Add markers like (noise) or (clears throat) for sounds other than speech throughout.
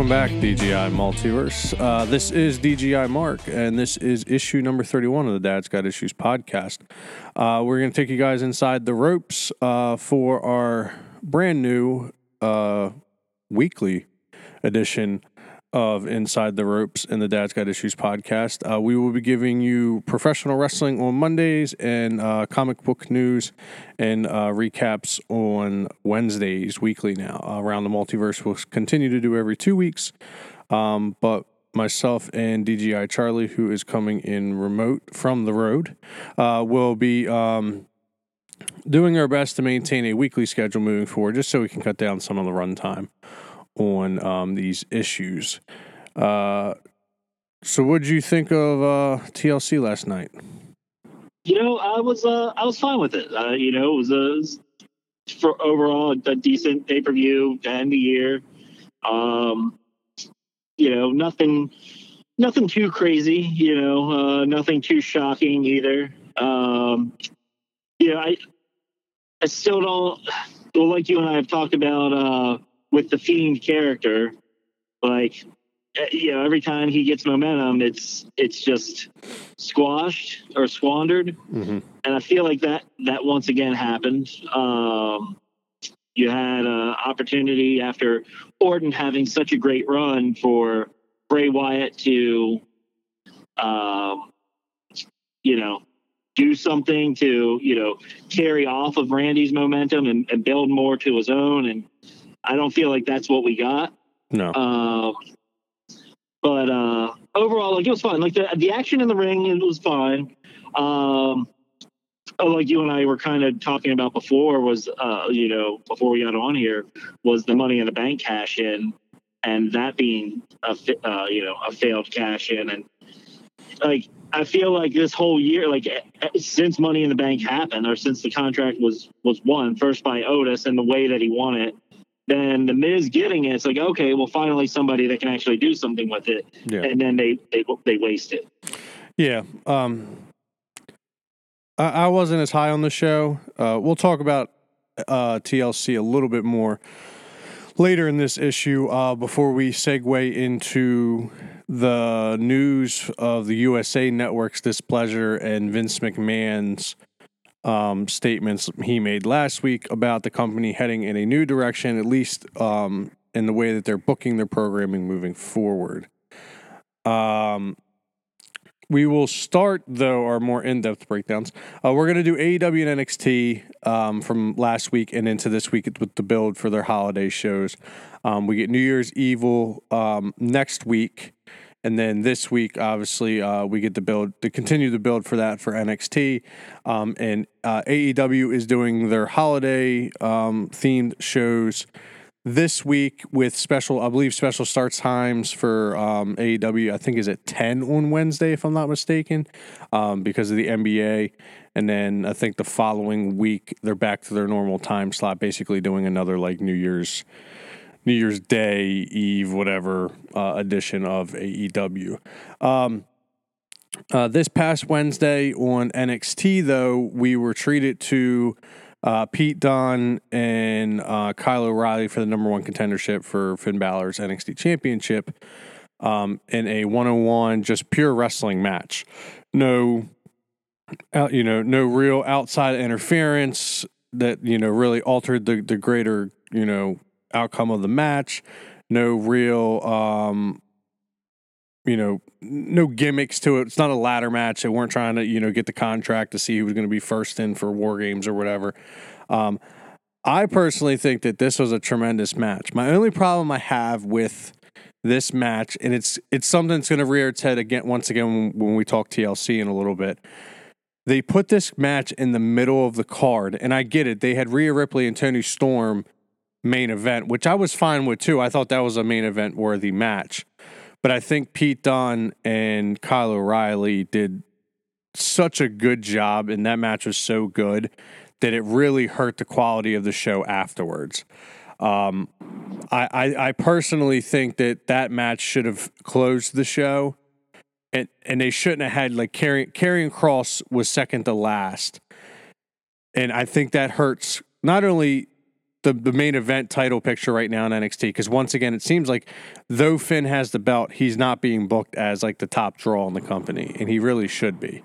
Welcome back, DGI Multiverse. Uh, this is DGI Mark, and this is issue number 31 of the Dad's Got Issues podcast. Uh, we're going to take you guys inside the ropes uh, for our brand new uh, weekly edition of Inside the Ropes in the Dad's Got Issues podcast. Uh, we will be giving you professional wrestling on Mondays and uh, comic book news and uh, recaps on Wednesdays weekly now. Around the Multiverse we'll continue to do every two weeks, um, but myself and DGI Charlie, who is coming in remote from the road, uh, will be. Um, doing our best to maintain a weekly schedule moving forward, just so we can cut down some of the runtime on um, these issues. Uh, so, what did you think of uh, TLC last night? You know, I was uh, I was fine with it. Uh, you know, it was a for overall a decent pay per view end the year. Um, you know, nothing nothing too crazy. You know, uh, nothing too shocking either. Um, you know, I I still don't. Well, like you and I have talked about uh, with the fiend character, like eh, you know, every time he gets momentum, it's it's just squashed or squandered, Mm-hmm. and I feel like that that once again happened. Um, you had an opportunity after Orton having such a great run for Bray Wyatt to, um, you know, do something to you know carry off of Randy's momentum and, and build more to his own, and I don't feel like that's what we got. No. Um, but uh, overall, like it was fun. Like the the action in the ring, it was fine. Um, oh, like you and I were kind of talking about before was, uh, you know, before we got on here, was the Money in the Bank cash in, and that being a uh, you know a failed cash in, and like I feel like this whole year, like eh, eh, since Money in the Bank happened, or since the contract was was won first by Otis and the way that he won it, then the Miz getting it, it's like okay, well, finally somebody that can actually do something with it, Yeah. and then they they they waste it. Yeah. Um, I, I wasn't as high on the show. Uh, we'll talk about uh, TLC a little bit more later in this issue uh, before we segue into the news of the USA Network's displeasure and Vince McMahon's um, statements he made last week about the company heading in a new direction, at least um, in the way that they're booking their programming moving forward. Um, we will start though our more in-depth breakdowns. Uh, we're going to do AEW and NXT um, from last week and into this week with the build for their holiday shows. Um, we get New Year's Evil um, next week, and then this week, obviously, uh, we get to build to continue the build for that for NXT. Um, and uh, AEW is doing their holiday um, themed shows this week with special, I believe, special start times for um, AEW. I think is at ten on Wednesday, if I'm not mistaken, um, because of the NBA. And then I think the following week they're back to their normal time slot, basically doing another like New Year's, New Year's Day Eve, whatever uh, edition of AEW. Um, uh, this past Wednesday on NXT, though, we were treated to uh, Pete Dunne and uh, Kyle O'Reilly for the number one contendership for Finn Balor's NXT Championship um, in a one-on-one, just pure wrestling match. No, out, you know, no real outside interference that you know really altered the the greater you know outcome of the match. No real um, you know, no gimmicks to it. It's not a ladder match. They weren't trying to, you know, get the contract to see who was going to be first in for War Games or whatever. Um, I personally think that this was a tremendous match. My only problem I have with this match, and it's it's something that's going to rear its head again once again when, we talk TLC in a little bit. They put this match in the middle of the card, and I get it. They had Rhea Ripley and Toni Storm main event, which I was fine with too. I thought that was a main event worthy match. But I think Pete Dunne and Kyle O'Reilly did such a good job, and that match was so good that it really hurt the quality of the show afterwards. Um, I, I, I personally think that that match should have closed the show, and and they shouldn't have had like Karrion Karrion Kross was second to last, and I think that hurts not only the, the main event title picture right now in NXT because once again it seems like though Finn has the belt, he's not being booked as like the top draw in the company, and he really should be.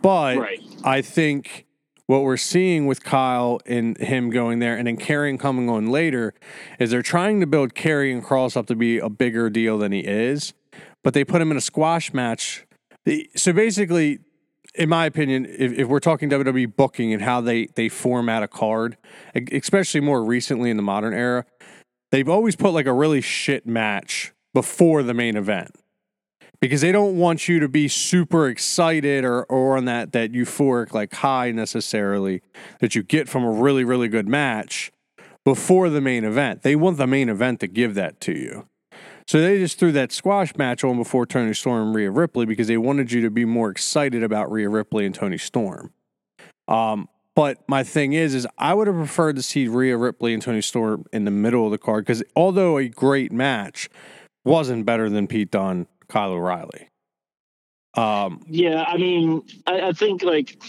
But Right. I think what we're seeing with Kyle and him going there and then Karrion coming on later is they're trying to build Karrion Kross up to be a bigger deal than he is, but they put him in a squash match. So basically, in my opinion, if, if we're talking WWE booking and how they they format a card, especially more recently in the modern era, they've always put like a really shit match before the main event because they don't want you to be super excited or or on that that euphoric like high necessarily that you get from a really really good match before the main event. They want the main event to give that to you. So they just threw that squash match on before Toni Storm and Rhea Ripley because they wanted you to be more excited about Rhea Ripley and Toni Storm. Um, but my thing is, is I would have preferred to see Rhea Ripley and Toni Storm in the middle of the card because although a great match, wasn't better than Pete Dunne, Kyle O'Reilly. Um, Yeah, I mean, I, I think like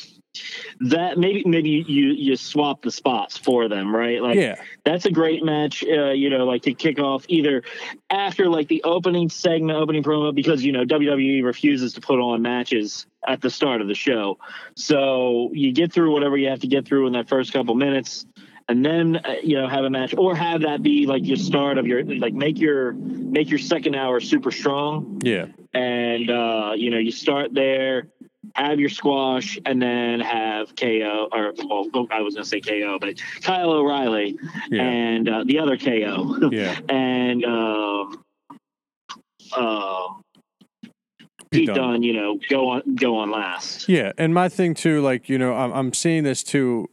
that. Maybe maybe you you swap the spots for them, right? Like yeah, that's a great match. Uh, you know, like to kick off either after like the opening segment, opening promo, because you know WWE refuses to put on matches at the start of the show. So you get through whatever you have to get through in that first couple minutes. And then uh, you know have a match, or have that be like your start of your like make your make your second hour super strong, yeah, and uh, you know you start there, have your squash, and then have KO or well, I was gonna say KO, but Kyle O'Reilly yeah, and uh, the other KO, yeah. (laughs) and um, uh, Pete. Dunne, you know, go on go on last. Yeah, and my thing too, like you know, I'm, I'm seeing this too.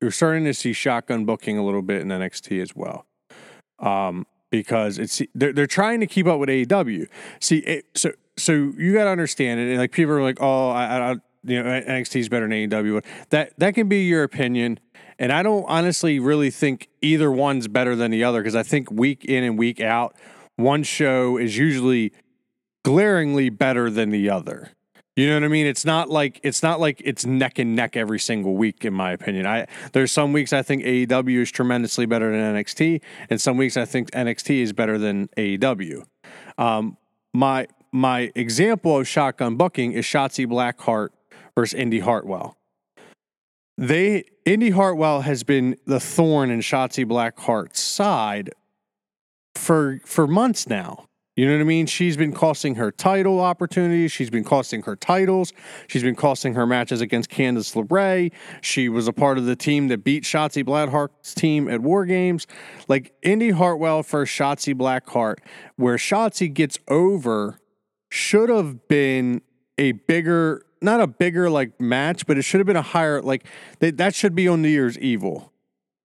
You're starting to see shotgun booking a little bit in NXT as well, um, because it's they're they're trying to keep up with AEW. See, it, so so you got to understand it. And like people are like, oh, I, I you know NXT is better than AEW. That that can be your opinion, and I don't honestly really think either one's better than the other because I think week in and week out, one show is usually glaringly better than the other. You know what I mean? It's not like it's not like it's neck and neck every single week, in my opinion. I there's some weeks I think AEW is tremendously better than NXT, and some weeks I think NXT is better than AEW. Um, my my example of shotgun booking is Shotzi Blackheart versus Indi Hartwell. They Indi Hartwell has been the thorn in Shotzi Blackheart's side for for months now. You know what I mean? She's been costing her title opportunities. She's been costing her titles. She's been costing her matches against Candice LeRae. She was a part of the team that beat Shotzi Blackheart's team at War Games. Like Indi Hartwell for Shotzi Blackheart, where Shotzi gets over, should have been a bigger, not a bigger like match, but it should have been a higher like that. That should be on New Year's Evil.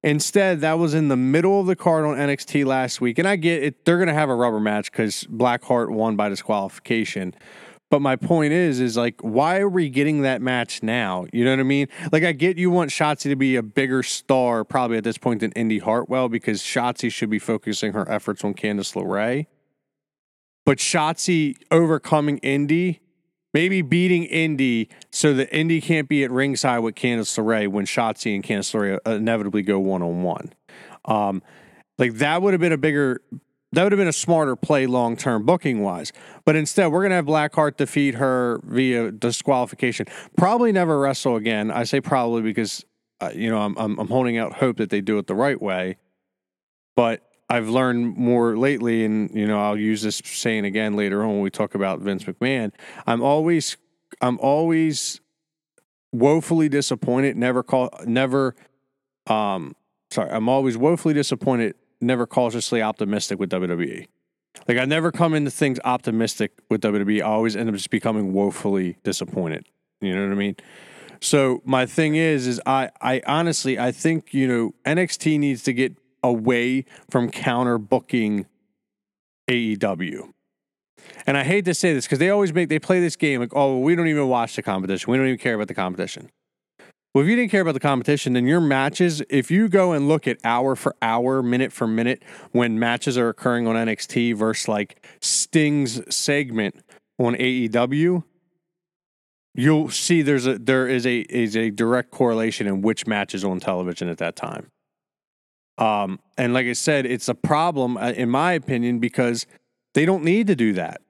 Instead, that was in the middle of the card on NXT last week. And I get it, they're to have a rubber match because Blackheart won by disqualification. But my point is, is like, why are we getting that match now? You know what I mean? Like, I get you want Shotzi to be a bigger star probably at this point than Indi Hartwell because Shotzi should be focusing her efforts on Candice LeRae. But Shotzi overcoming Indi, maybe beating Indi so that Indi can't be at ringside with Candice LeRae when Shotzi and Candice LeRae inevitably go one on one. Like that would have been a bigger, that would have been a smarter play long term booking wise. But instead, we're gonna have Blackheart defeat her via disqualification. Probably never wrestle again. I say probably because uh, you know I'm, I'm I'm holding out hope that they do it the right way. But I've learned more lately, and you know I'll use this saying again later on when we talk about Vince McMahon. I'm always I'm always woefully disappointed. Never call never. Um, sorry, I'm always woefully disappointed. Never cautiously optimistic with WWE. Like I never come into things optimistic with WWE. I always end up just becoming woefully disappointed. You know what I mean? So my thing is, is I, I honestly, I think you know NXT needs to get away from counter booking AEW. And I hate to say this because they always make they play this game like, oh, we don't even watch the competition. We don't even care about the competition. Well, if you didn't care about the competition, then your matches, if you go and look at hour for hour, minute for minute, when matches are occurring on NXT versus like Sting's segment on AEW, you'll see there's a there is a is a direct correlation in which matches on television at that time. Um, and like I said, it's a problem uh, in my opinion because they don't need to do that.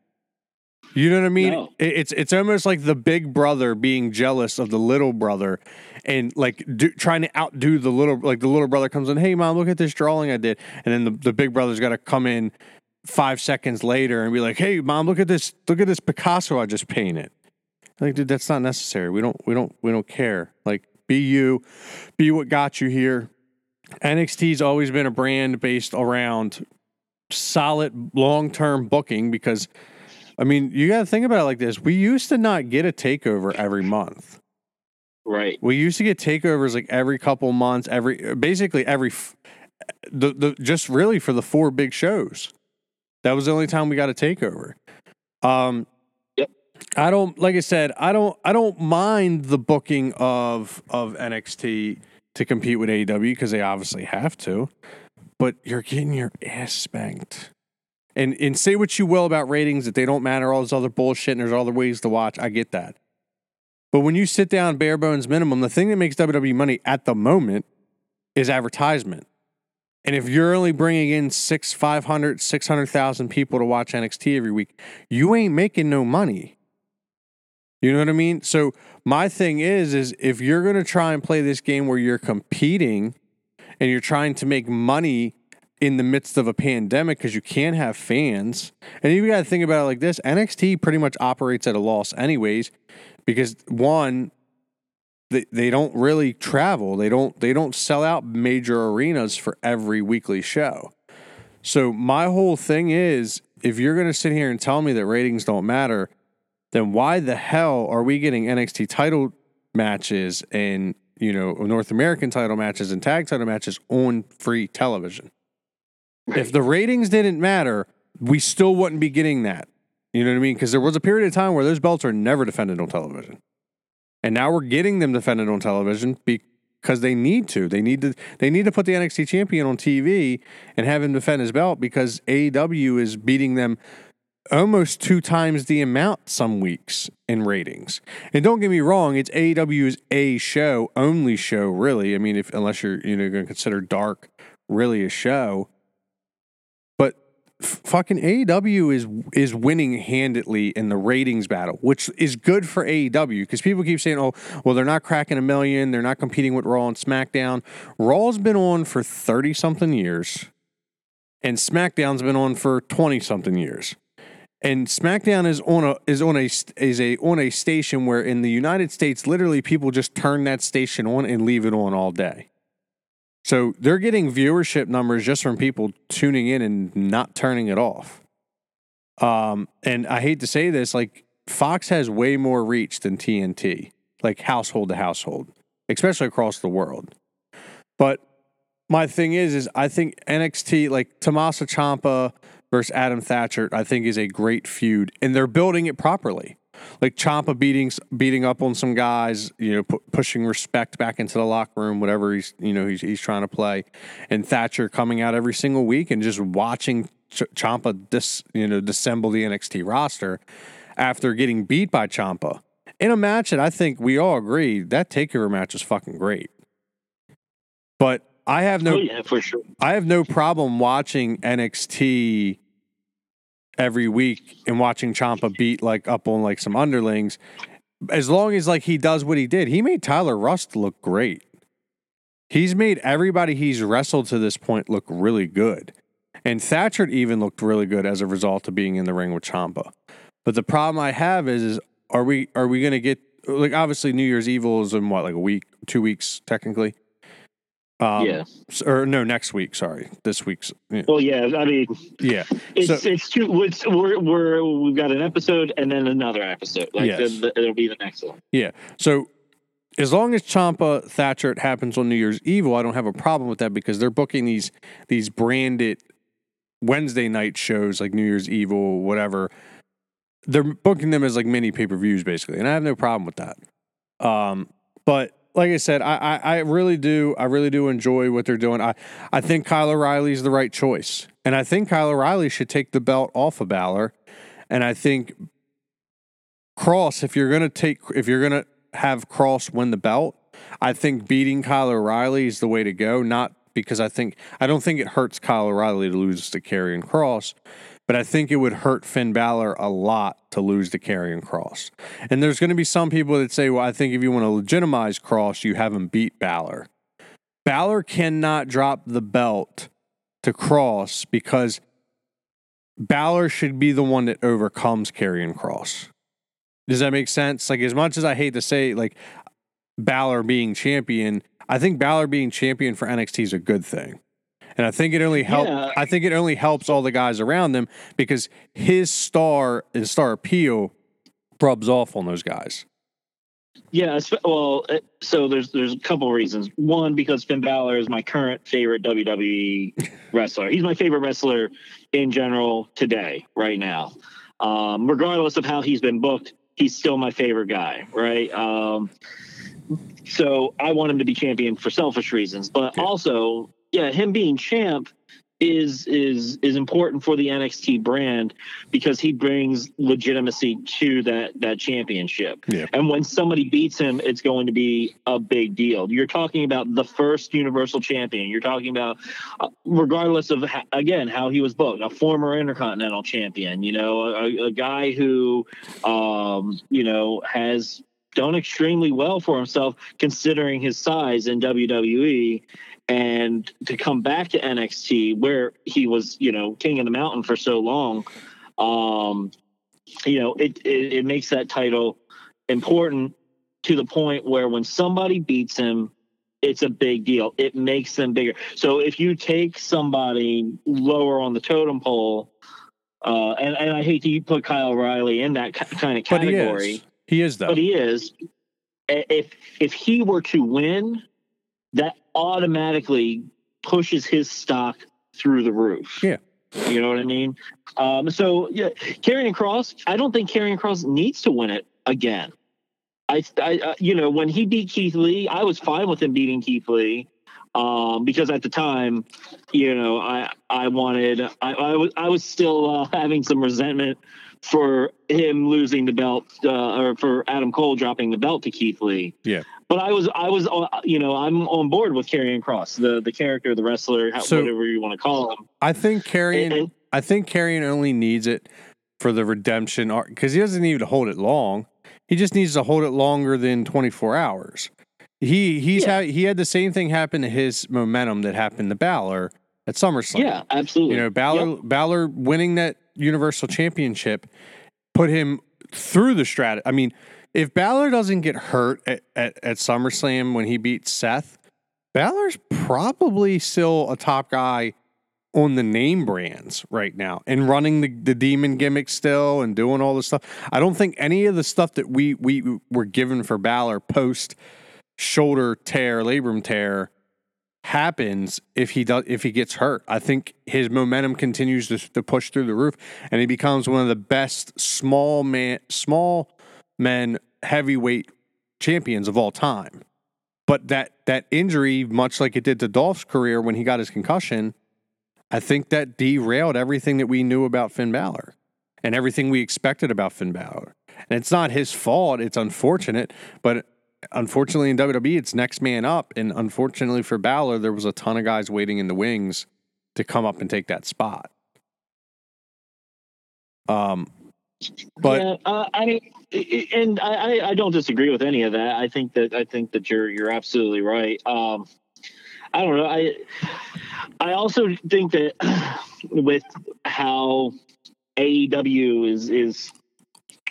You know what I mean? No. It's it's almost like the big brother being jealous of the little brother, and like do, trying to outdo the little like the little brother comes in. Hey mom, look at this drawing I did, and then the, the big brother's got to come in five seconds later and be like, Hey mom, look at this look at this Picasso I just painted. Like, dude, that's not necessary. We don't we don't we don't care. Like, be you, be what got you here. NXT's always been a brand based around solid long term booking because I mean, you got to think about it like this. We used to not get a takeover every month. Right. We used to get takeovers like every couple months, every basically every the the just really for the four big shows. That was the only time we got a takeover. Um Yep. I don't like I said, I don't I don't mind the booking of of NXT to compete with AEW because they obviously have to. But you're getting your ass spanked. And and say what you will about ratings that they don't matter, all this other bullshit, and there's other ways to watch. I get that. But when you sit down bare bones minimum, the thing that makes WWE money at the moment is advertisement. And if you're only bringing in six, 500, 600,000 people to watch NXT every week, you ain't making no money. You know what I mean? So my thing is, is if you're going to try and play this game where you're competing and you're trying to make money in the midst of a pandemic because you can't have fans, and you got to think about it like this: NXT pretty much operates at a loss, anyways, because one, they, they don't really travel. They don't they don't sell out major arenas for every weekly show. So my whole thing is if you're going to sit here and tell me that ratings don't matter, then why the hell are we getting NXT title matches and, you know, North American title matches and tag title matches on free television? If the ratings didn't matter, we still wouldn't be getting that. You know what I mean? Because there was a period of time where those belts are never defended on television. And now we're getting them defended on television because they need to. They need to they need to put the NXT champion on TV and have him defend his belt because AEW is beating them almost two times the amount some weeks in ratings. And don't get me wrong, it's AEW's a show, only show, really. I mean, if unless you're you know going to consider Dark really a show, but f- fucking AEW is is winning handedly in the ratings battle, which is good for AEW because people keep saying, "Oh, well, they're not cracking a million, they're not competing with Raw and SmackDown." Raw's been on for thirty something years, and SmackDown's been on for twenty something years. And SmackDown is on a is on a is a on a station where in the United States, literally people just turn that station on and leave it on all day. So they're getting viewership numbers just from people tuning in and not turning it off. Um, and I hate to say this, like Fox has way more reach than TNT, like household to household, especially across the world. But my thing is, is I think NXT, like Tommaso Ciampa versus Adam Thatcher, I think is a great feud, and they're building it properly. Like Ciampa beating beating up on some guys, you know, pu- pushing respect back into the locker room, whatever he's you know he's he's trying to play, and Thatcher coming out every single week and just watching Ch- Ciampa dis you know dissemble the NXT roster after getting beat by Ciampa in a match that I think we all agree that takeover match was fucking great. But I have no oh yeah, for sure. I have no problem watching NXT every week and watching Ciampa beat like up on like some underlings. As long as like he does what he did, he made Tyler Rust look great. He's made everybody he's wrestled to this point look really good. And Thatcher even looked really good as a result of being in the ring with Ciampa. But the problem I have is, is are we are we gonna get like obviously New Year's Evil is in what like a week, two weeks technically. Um, yeah. or no, next week. Sorry, this week's. Yeah, Well, yeah. I mean, yeah. it's So- it's two. It's, we're we're we've got an episode and then another episode. Like Yes. the, the, it'll be the next one. yeah. So as long as Ciampa Thatcher it happens on New Year's Evil, I don't have a problem with that because they're booking these these branded Wednesday night shows like New Year's Evil, whatever. They're booking them as like mini pay per views basically, and I have no problem with that. Um, but like I said, I, I I really do I really do enjoy what they're doing. I I think Kyle O'Reilly's the right choice, and I think Kyle O'Reilly should take the belt off of Balor, and I think Kross, if you're gonna take if you're gonna have Kross win the belt, I think beating Kyle O'Reilly is the way to go. Not because I think I don't think it hurts Kyle O'Reilly to lose to Karrion Kross, but I think it would hurt Finn Balor a lot to lose to Karrion Kross. And there's going to be some people that say, well, I think if you want to legitimize Kross, you have him beat Balor. Balor cannot drop the belt to Kross because Balor should be the one that overcomes Karrion Kross. Does that make sense? Like as much as I hate to say, like Balor being champion, I think Balor being champion for NXT is a good thing. And I think it only help Yeah. I think it only helps all the guys around him because his star and star appeal rubs off on those guys. Yeah, well, so there's there's a couple reasons. One, because Finn Balor is my current favorite WWE (laughs) wrestler. He's my favorite wrestler in general today, right now. Um, regardless of how he's been booked, he's still my favorite guy, right? Um, so I want him to be champion for selfish reasons, but Yeah. also, yeah, him being champ is is is important for the NXT brand because he brings legitimacy to that that championship. Yeah. And when somebody beats him, it's going to be a big deal. You're talking about the first Universal Champion. You're talking about, uh, regardless of ho- again how he was booked, a former Intercontinental Champion. You know, a, a guy who, um, you know, has done extremely well for himself considering his size in WWE. And to come back to NXT, where he was, you know, king of the mountain for so long, um, you know, it, it it makes that title important to the point where when somebody beats him, it's a big deal. It makes them bigger. So if you take somebody lower on the totem pole, uh, and and I hate to put Kyle O'Reilly in that kind of But he category, is. He is though. but he is. If if he were to win, that automatically pushes his stock through the roof. Yeah. You know what I mean? Um, so yeah, Karrion Kross. I don't think Karrion Kross needs to win it again. I, I, uh, you know, when he beat Keith Lee, I was fine with him beating Keith Lee, um, because at the time, you know, I, I wanted, I, I was, I was still uh, (laughs) having some resentment for him losing the belt, uh, or for Adam Cole dropping the belt to Keith Lee. Yeah. But I was, I was, uh, you know, I'm on board with Karrion Kross, the the character, the wrestler, So- whatever you want to call him. I think and- I think Karrion only needs it for the redemption arc because he doesn't need to hold it long. He just needs to hold it longer than 24 hours. He he's Yeah. had he had the same thing happen to his momentum that happened to Balor at SummerSlam. yeah, absolutely. You know, Balor Yep. Balor winning that Universal Championship put him through the strat. I mean, if Balor doesn't get hurt at, at, at SummerSlam when he beats Seth, Balor's probably still a top guy on the name brands right now and running the, the demon gimmick still and doing all this stuff. I don't think any of the stuff that we we were given for Balor post shoulder tear, labrum tear happens if he does if he gets hurt. I think his momentum continues to, to push through the roof and he becomes one of the best small man small men heavyweight champions of all time. But that that injury, much like it did to Dolph's career when he got his concussion, I think that derailed everything that we knew about Finn Balor and everything we expected about Finn Balor. And it's not his fault. It's unfortunate, but unfortunately in WWE, it's next man up. And unfortunately for Balor, there was a ton of guys waiting in the wings to come up and take that spot. Um, but yeah, uh, I mean, and I- I don't disagree with any of that. I think that I think that you're you're absolutely right. Um, I don't know. I I also think that (clears throat) with how AEW is is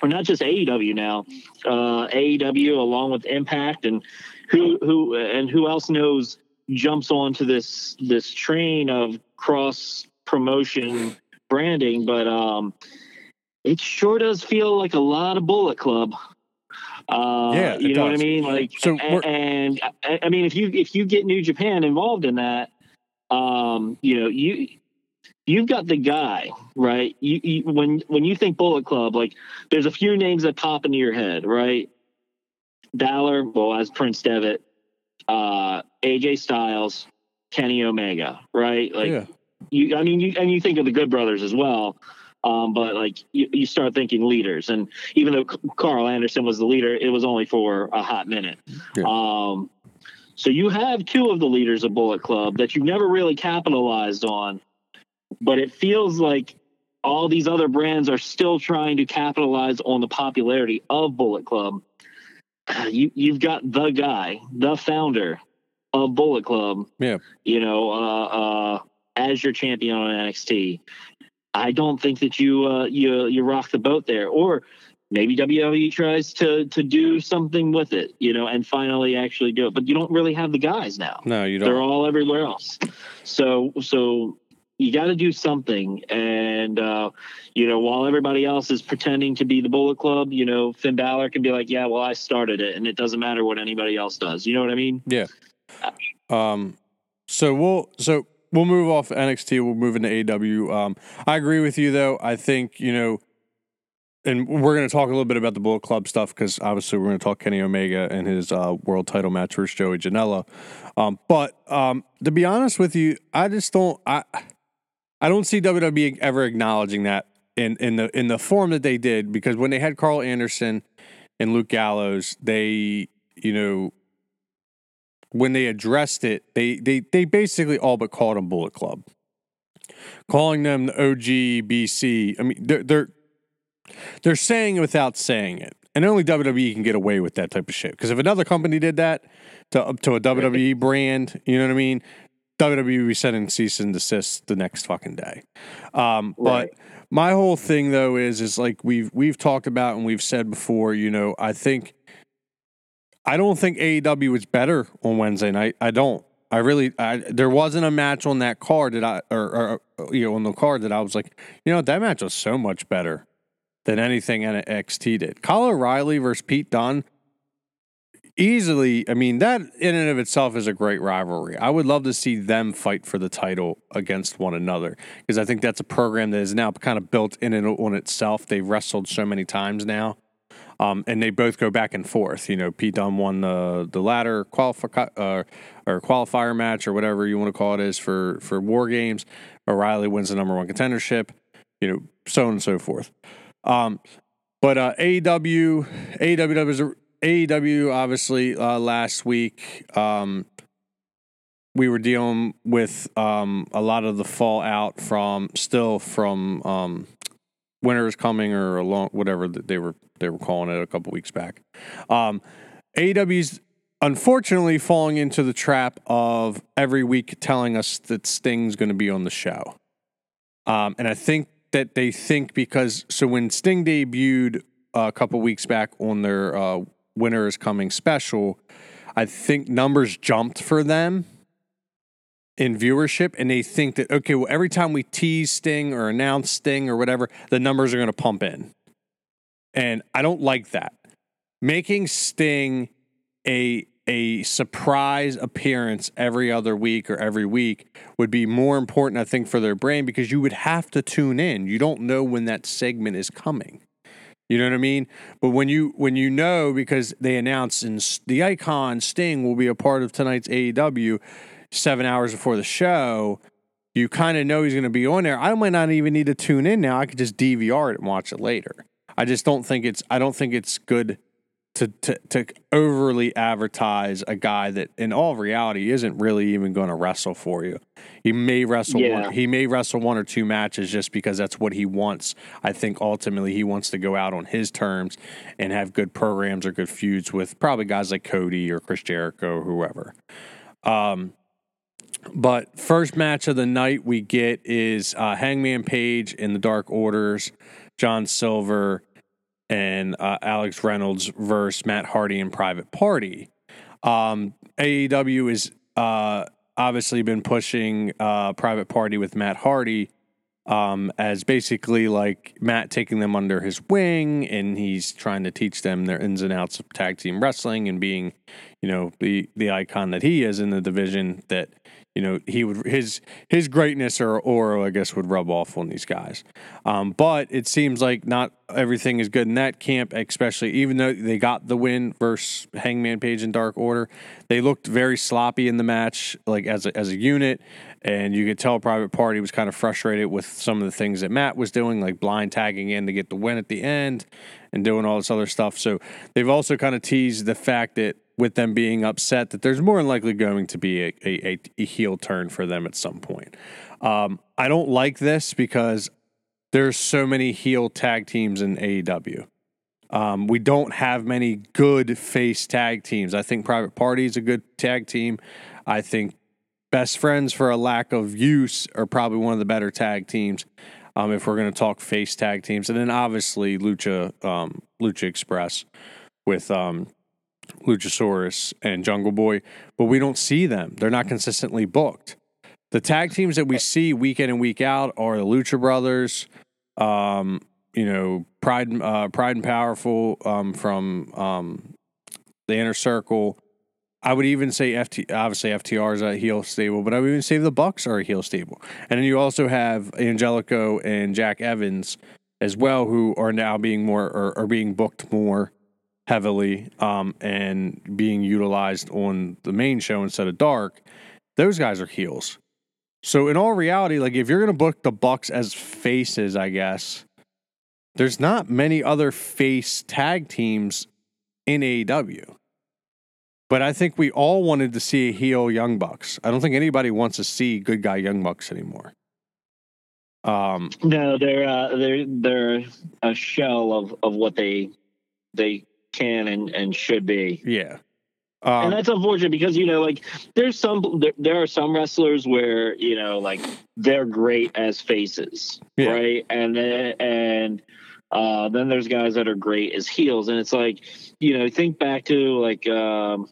or not just AEW now, uh, AEW along with Impact and who who and who else knows jumps onto this this train of cross promotion branding, but um, it sure does feel like a lot of Bullet Club. Uh, Yeah, you know what I mean. Like, So and, I, I mean, if you if you get New Japan involved in that, um, you know, you you've got the guy right. You, you when when you think Bullet Club, like, there's a few names that pop into your head, right? Balor, well, as Prince Devitt, uh, AJ Styles, Kenny Omega, right? Like, yeah, you I mean you and you think of the good brothers as well. Um, but like you, you start thinking leaders and even though Karl Anderson was the leader, it was only for a hot minute. Yeah. Um, So you have two of the leaders of Bullet Club that you've never really capitalized on, but it feels like all these other brands are still trying to capitalize on the popularity of Bullet Club. (sighs) You you've got the guy, the founder of Bullet Club. Yeah. You know, uh, uh, as your champion on NXT. I don't think that you uh, you you rock the boat there, or maybe WWE tries to to do something with it, you know, and finally actually do it. But you don't really have the guys now. No, you don't. They're all everywhere else. So so you got to do something. And uh, you know, while everybody else is pretending to be the Bullet Club, you know, Finn Balor can be like, "Yeah, well, I started it, and it doesn't matter what anybody else does." You know what I mean? Yeah. Um. So we'll so we'll move off NXT. We'll move into AEW. Um. I agree with you though. I think you know, and we're going to talk a little bit about the Bullet Club stuff because obviously we're going to talk Kenny Omega and his uh, world title match versus Joey Janela. Um. But um. To be honest with you, I just don't. I. I don't see WWE ever acknowledging that in in the in the form that they did because when they had Karl Anderson and Luke Gallows, they you know when they addressed it, they they they basically all but called them Bullet Club, calling them the OG BC. I mean, they're they're they're saying it without saying it, and only WWE can get away with that type of shit. Because if another company did that to to a WWE brand, you know what I mean? WWE be sending cease and desist the next fucking day. Um, Right. But my whole thing though is is like we've we've talked about and we've said before. You know, I think I don't think AEW was better on Wednesday night. I don't. I really. I, there wasn't a match on that card that I or, or you know on the card that I was like, you know, that match was so much better than anything NXT did. Kyle O'Reilly versus Pete Dunne. Easily, I mean that in and of itself is a great rivalry. I would love to see them fight for the title against one another because I think that's a program that is now kind of built in and on itself. They've wrestled so many times now, um, and they both go back and forth. You know, Pete Dunne won the the ladder qualifi- uh, or qualifier match or whatever you want to call it is for for War Games. O'Reilly wins the number one contendership. You know, so on and so forth. Um, but uh, AEW, AEW was AEW obviously uh, last week. Um, we were dealing with um, a lot of the fallout from still from um, winter is coming or along whatever they were they were calling it a couple weeks back. Um, AEW's unfortunately falling into the trap of every week telling us that Sting's going to be on the show, um, and I think that they think because so when Sting debuted a couple weeks back on their uh, winter is coming special, I think numbers jumped for them in viewership and they think that okay well every time we tease sting or announce sting or whatever the numbers are going to pump in. And i don't like that. Making sting a a surprise appearance every other week or every week would be more important i think for their brain because you would have to tune in. You don't know when that segment is coming you know what I mean? But when you when you know because they announced and the icon Sting will be a part of tonight's AEW seven hours before the show, you kind of know he's going to be on there. I might not even need to tune in now. I could just DVR it and watch it later. I just don't think it's I don't think it's good to to to overly advertise a guy that in all reality isn't really even going to wrestle for you. He may wrestle Yeah. one, he may wrestle one or two matches just because that's what he wants. I think ultimately he wants to go out on his terms and have good programs or good feuds with probably guys like Cody or Chris Jericho or whoever. Um, but first match of the night we get is uh, Hangman Page in the Dark Orders, John Silver, and uh, Alex Reynolds versus Matt Hardy and Private Party. Um, AEW is uh, obviously been pushing uh, Private Party with Matt Hardy um, as basically like Matt taking them under his wing, and he's trying to teach them their ins and outs of tag team wrestling and being, you know, the the icon that he is in the division. That you know he would his his greatness or aura, I guess, would rub off on these guys. Um, but it seems like not everything is good in that camp, especially even though they got the win versus Hangman Page and Dark Order. They looked very sloppy in the match, like as a, as a unit, and you could tell Private Party was kind of frustrated with some of the things that Matt was doing, like blind tagging in to get the win at the end and doing all this other stuff. So they've also kind of teased the fact that with them being upset that there's more than likely going to be a, a, a heel turn for them at some point. Um, I don't like this because there's so many heel tag teams in AEW. Um, we don't have many good face tag teams. I think Private Party is a good tag team. I think Best Friends, for a lack of use, are probably one of the better tag teams. Um, if we're going to talk face tag teams, and then obviously Lucha um, Lucha Express with um, Luchasaurus and Jungle Boy, but we don't see them. They're not consistently booked. The tag teams that we see week in and week out are the Lucha Brothers, um, you know, Pride, uh, Pride and Powerful um, from um, the Inner Circle. I would even say FT, obviously FTR is a heel stable, but I would even say the Bucks are a heel stable. And then you also have Angelico and Jack Evans as well, who are now being more or are being booked more heavily um, and being utilized on the main show instead of Dark. Those guys are heels. So in all reality, like if you're gonna book the Bucks as faces, I guess there's not many other face tag teams in AEW. But I think we all wanted to see a heel Young Bucks. I don't think anybody wants to see good guy Young Bucks anymore. Um, no, they're uh, they're they're a shell of of what they they can and and should be. Yeah. Um, and that's unfortunate because you know, like there's some there, there, are some wrestlers where you know, like they're great as faces, yeah. right? And then and uh, then there's guys that are great as heels, and it's like you know, think back to like um,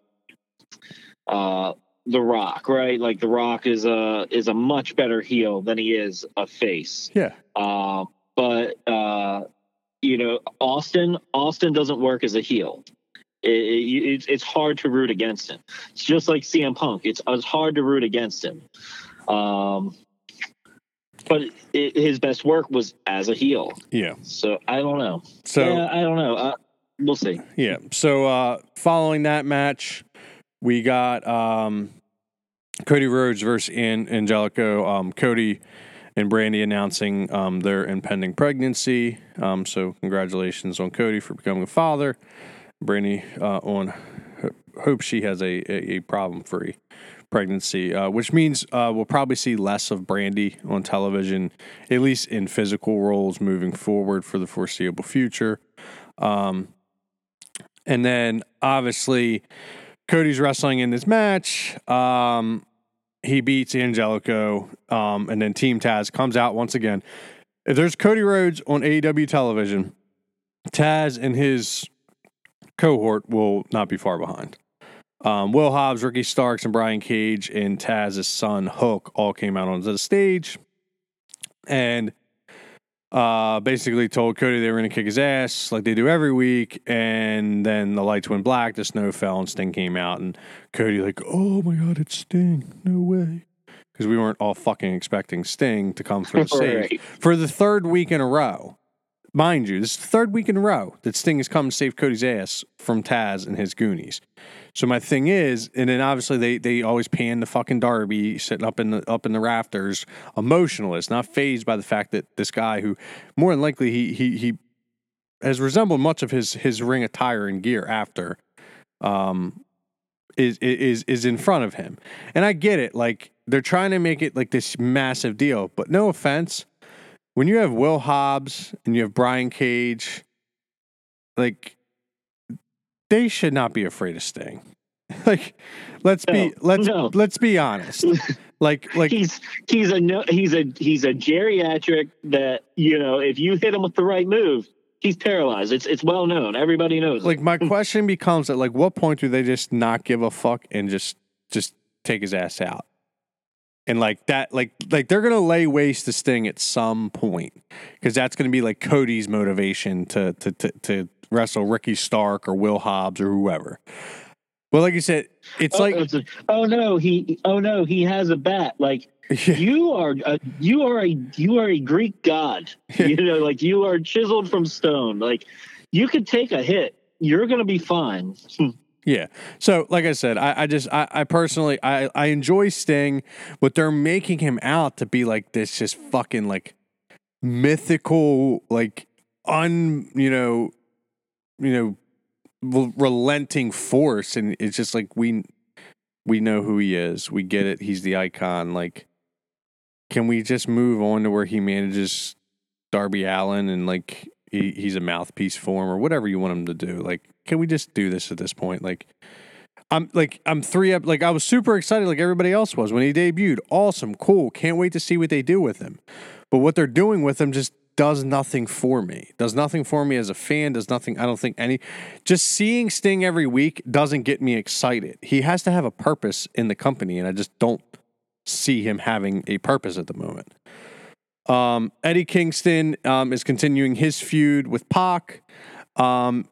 uh, The Rock, right? Like The Rock is a is a much better heel than he is a face. Yeah. Uh, but uh, you know, Austin Austin doesn't work as a heel. It, it, it's hard to root against him. It's just like CM Punk. It's it's hard to root against him. Um, but it, his best work was as a heel. Yeah. So I don't know. So yeah, I don't know. Uh, we'll see. Yeah. So uh, following that match, we got um, Cody Rhodes versus An- Angelico. Um, Cody and Brandi announcing um, their impending pregnancy. Um, so congratulations on Cody for becoming a father. Brandi uh, on hope she has a, a, a problem free pregnancy, uh, which means uh, we'll probably see less of Brandi on television, at least in physical roles moving forward for the foreseeable future. Um, and then obviously Cody's wrestling in this match. Um, he beats Angelico, um, and then Team Taz comes out once again. If there's Cody Rhodes on AEW television, Taz and his cohort will not be far behind. Um, Will Hobbs, Ricky Starks, and Brian Cage and Taz's son Hook all came out onto the stage, and uh, basically told Cody they were going to kick his ass like they do every week. And then the lights went black, the snow fell, and Sting came out. And Cody, like, oh my God, it's Sting. No way. Because we weren't all fucking expecting Sting to come for the (laughs) save right. for the third week in a row. Mind you, this is the third week in a row that Sting has come to save Cody's ass from Taz and his Goonies. So my thing is, and then obviously they they always pan the fucking Darby sitting up in the up in the rafters, emotionalist, not phased by the fact that this guy who more than likely he he he has resembled much of his his ring attire and gear after um is is is in front of him. And I get it, like they're trying to make it like this massive deal, but no offense, when you have Will Hobbs and you have Brian Cage, like they should not be afraid of Sting. (laughs) like, let's no, be let's no. let's be honest. (laughs) Like like he's he's a no, he's a he's a geriatric that you know if you hit him with the right move he's paralyzed. It's it's well known. Everybody knows. Like my (laughs) question becomes at like what point do they just not give a fuck and just just take his ass out? And like that, like like they're gonna lay waste to Sting at some point because that's gonna be like Cody's motivation to to to, to wrestle Ricky Stark or Will Hobbs or whoever. Well, like you said, it's oh, like it's a, oh no, he oh no, he has a bat. Like yeah. you are a, you are a you are a Greek god. (laughs) you know, like you are chiseled from stone. Like you could take a hit, you're gonna be fine. Hmm. Yeah. So, like I said, I, I just, I, I, personally, I, I enjoy Sting, but they're making him out to be like this, just fucking like mythical, like un, you know, you know, relenting force, and it's just like we we know who he is. We get it. He's the icon. Like, can we just move on to where he manages Darby Allin and like he, he's a mouthpiece for him or whatever you want him to do? Like, can we just do this at this point? Like, I'm like I'm three up. Like I was super excited, like everybody else was when he debuted. Awesome, cool. Can't wait to see what they do with him. But what they're doing with him just does nothing for me. Does nothing for me as a fan. Does nothing. I don't think any. Just seeing Sting every week doesn't get me excited. He has to have a purpose in the company, and I just don't see him having a purpose at the moment. Um, Eddie Kingston um, is continuing his feud with Pac. Um,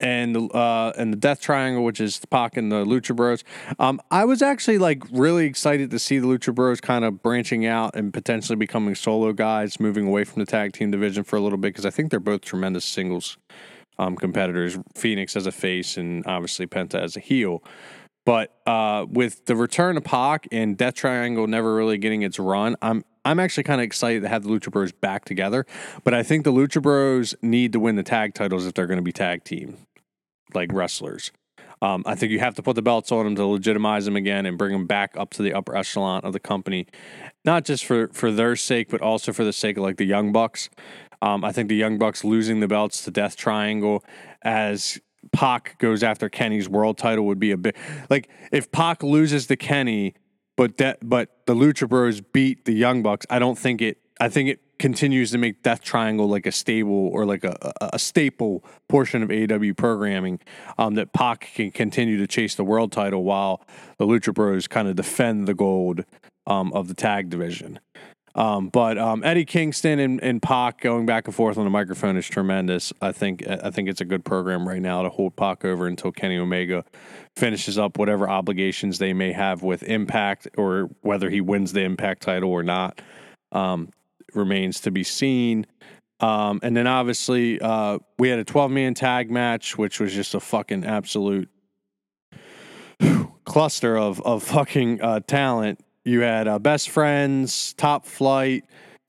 and the uh, and the Death Triangle, which is Pac and the Lucha Bros. Um, I was actually like really excited to see the Lucha Bros kind of branching out and potentially becoming solo guys, moving away from the tag team division for a little bit because I think they're both tremendous singles um, competitors. Fénix as a face and obviously Penta as a heel. But uh, with the return of Pac and Death Triangle never really getting its run, I'm I'm actually kind of excited to have the Lucha Bros back together. But I think the Lucha Bros need to win the tag titles if they're going to be tag team like wrestlers. Um, I think you have to put the belts on them to legitimize them again and bring them back up to the upper echelon of the company, not just for for their sake, but also for the sake of like the Young Bucks. Um, I think the Young Bucks losing the belts to Death Triangle as Pac goes after Kenny's world title would be a bit like if Pac loses to Kenny, but that but the Lucha Bros beat the Young Bucks. I don't think it. I think it continues to make Death Triangle like a stable or like a, a, a staple portion of AEW programming um, that Pac can continue to chase the world title while the Lucha Bros kind of defend the gold um, of the tag division. Um, but um, Eddie Kingston and, and Pac going back and forth on the microphone is tremendous. I think I think it's a good program right now to hold Pac over until Kenny Omega finishes up whatever obligations they may have with Impact or whether he wins the Impact title or not. Um, remains to be seen. Um, and then obviously uh, we had a 12 man tag match, which was just a fucking absolute (sighs) cluster of of fucking uh, talent. You had uh, best friends, top flight,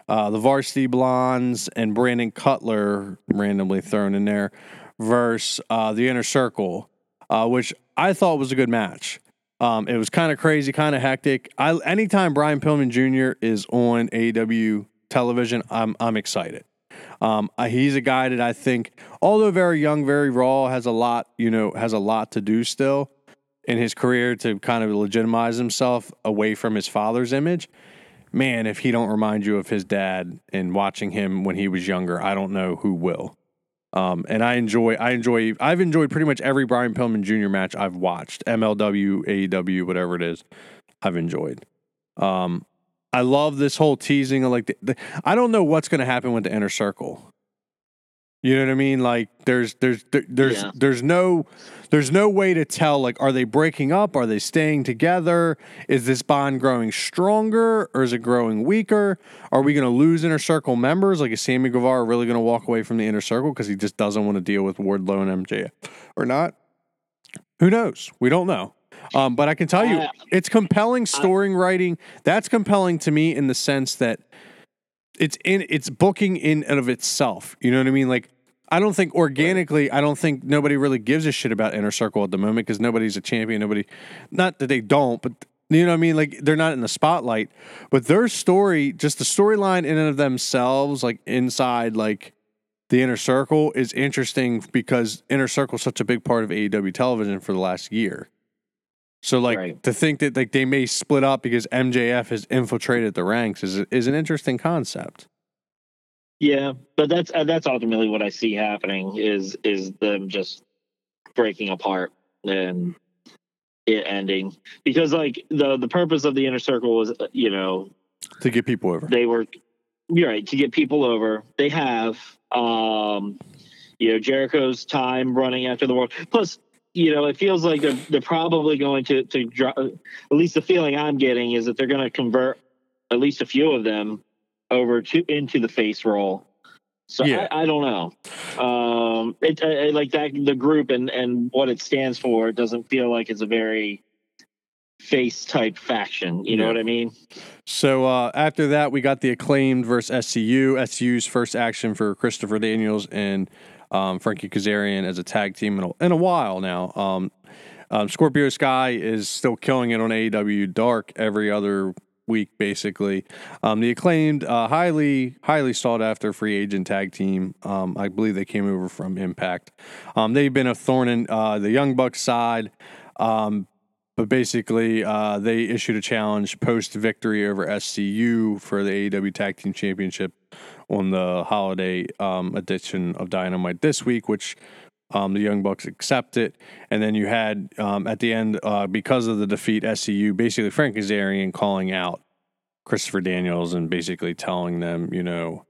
uh, the varsity blondes, and Brandon Cutler randomly thrown in there versus uh, the inner circle, uh, which I thought was a good match. Um, it was kind of crazy, kind of hectic. I anytime Brian Pillman Jr. is on AEW television, I'm I'm excited. Um, he's a guy that I think, although very young, very raw, has a lot, you know, has a lot to do still in his career to kind of legitimize himself away from his father's image. Man, if he don't remind you of his dad and watching him when he was younger, I don't know who will. Um, and I enjoy, I enjoy, I've enjoyed pretty much every Brian Pillman Jr. match I've watched, MLW, AEW, whatever it is, I've enjoyed. Um, I love this whole teasing of like the, the, I don't know what's going to happen with the inner circle. You know what I mean? Like there's there's there's yeah. there's no there's no way to tell like are they breaking up? Are they staying together? Is this bond growing stronger or is it growing weaker? Are we going to lose inner circle members? Like is Sammy Guevara really going to walk away from the inner circle because he just doesn't want to deal with Wardlow and MJF or not? Who knows? We don't know. Um, but I can tell you, it's compelling story writing. That's compelling to me in the sense that it's in it's booking in and of itself. You know what I mean? Like I don't think organically, I don't think nobody really gives a shit about Inner Circle at the moment because nobody's a champion. Nobody, not that they don't, but you know what I mean? Like they're not in the spotlight, but their story, just the storyline in and of themselves, like inside, like the Inner Circle is interesting because Inner Circle is such a big part of AEW television for the last year. So like right. to think that like they may split up because MJF has infiltrated the ranks is is an interesting concept. Yeah, but that's uh, that's ultimately what I see happening is is them just breaking apart and it ending because like the the purpose of the inner circle was uh, you know to get people over. They were you're right to get people over. They have um you know Jericho's time running after the world. Plus you know, it feels like they're, they're probably going to to drop. At least the feeling I'm getting is that they're going to convert at least a few of them over to into the face role. So yeah. I, I, don't know. Um, it, I, like that the group and and what it stands for doesn't feel like it's a very face type faction. You yeah. know what I mean? So uh, after that, we got the acclaimed versus SCU. SCU's first action for Christopher Daniels and um, Frankie Kazarian as a tag team in a, in a while now. Um, um, Scorpio Sky is still killing it on AEW Dark every other week, basically. Um, the acclaimed, uh, highly, highly sought after free agent tag team. Um, I believe they came over from Impact. Um, they've been a thorn in uh, the Young Bucks side. But basically, uh, they issued a challenge post victory over SCU for the AEW Tag Team Championship on the holiday um, edition of Dynamite this week, which um, the Young Bucks accepted. And then you had um, at the end, uh, because of the defeat, SCU basically Frank Kazarian calling out Christopher Daniels and basically telling them, you know,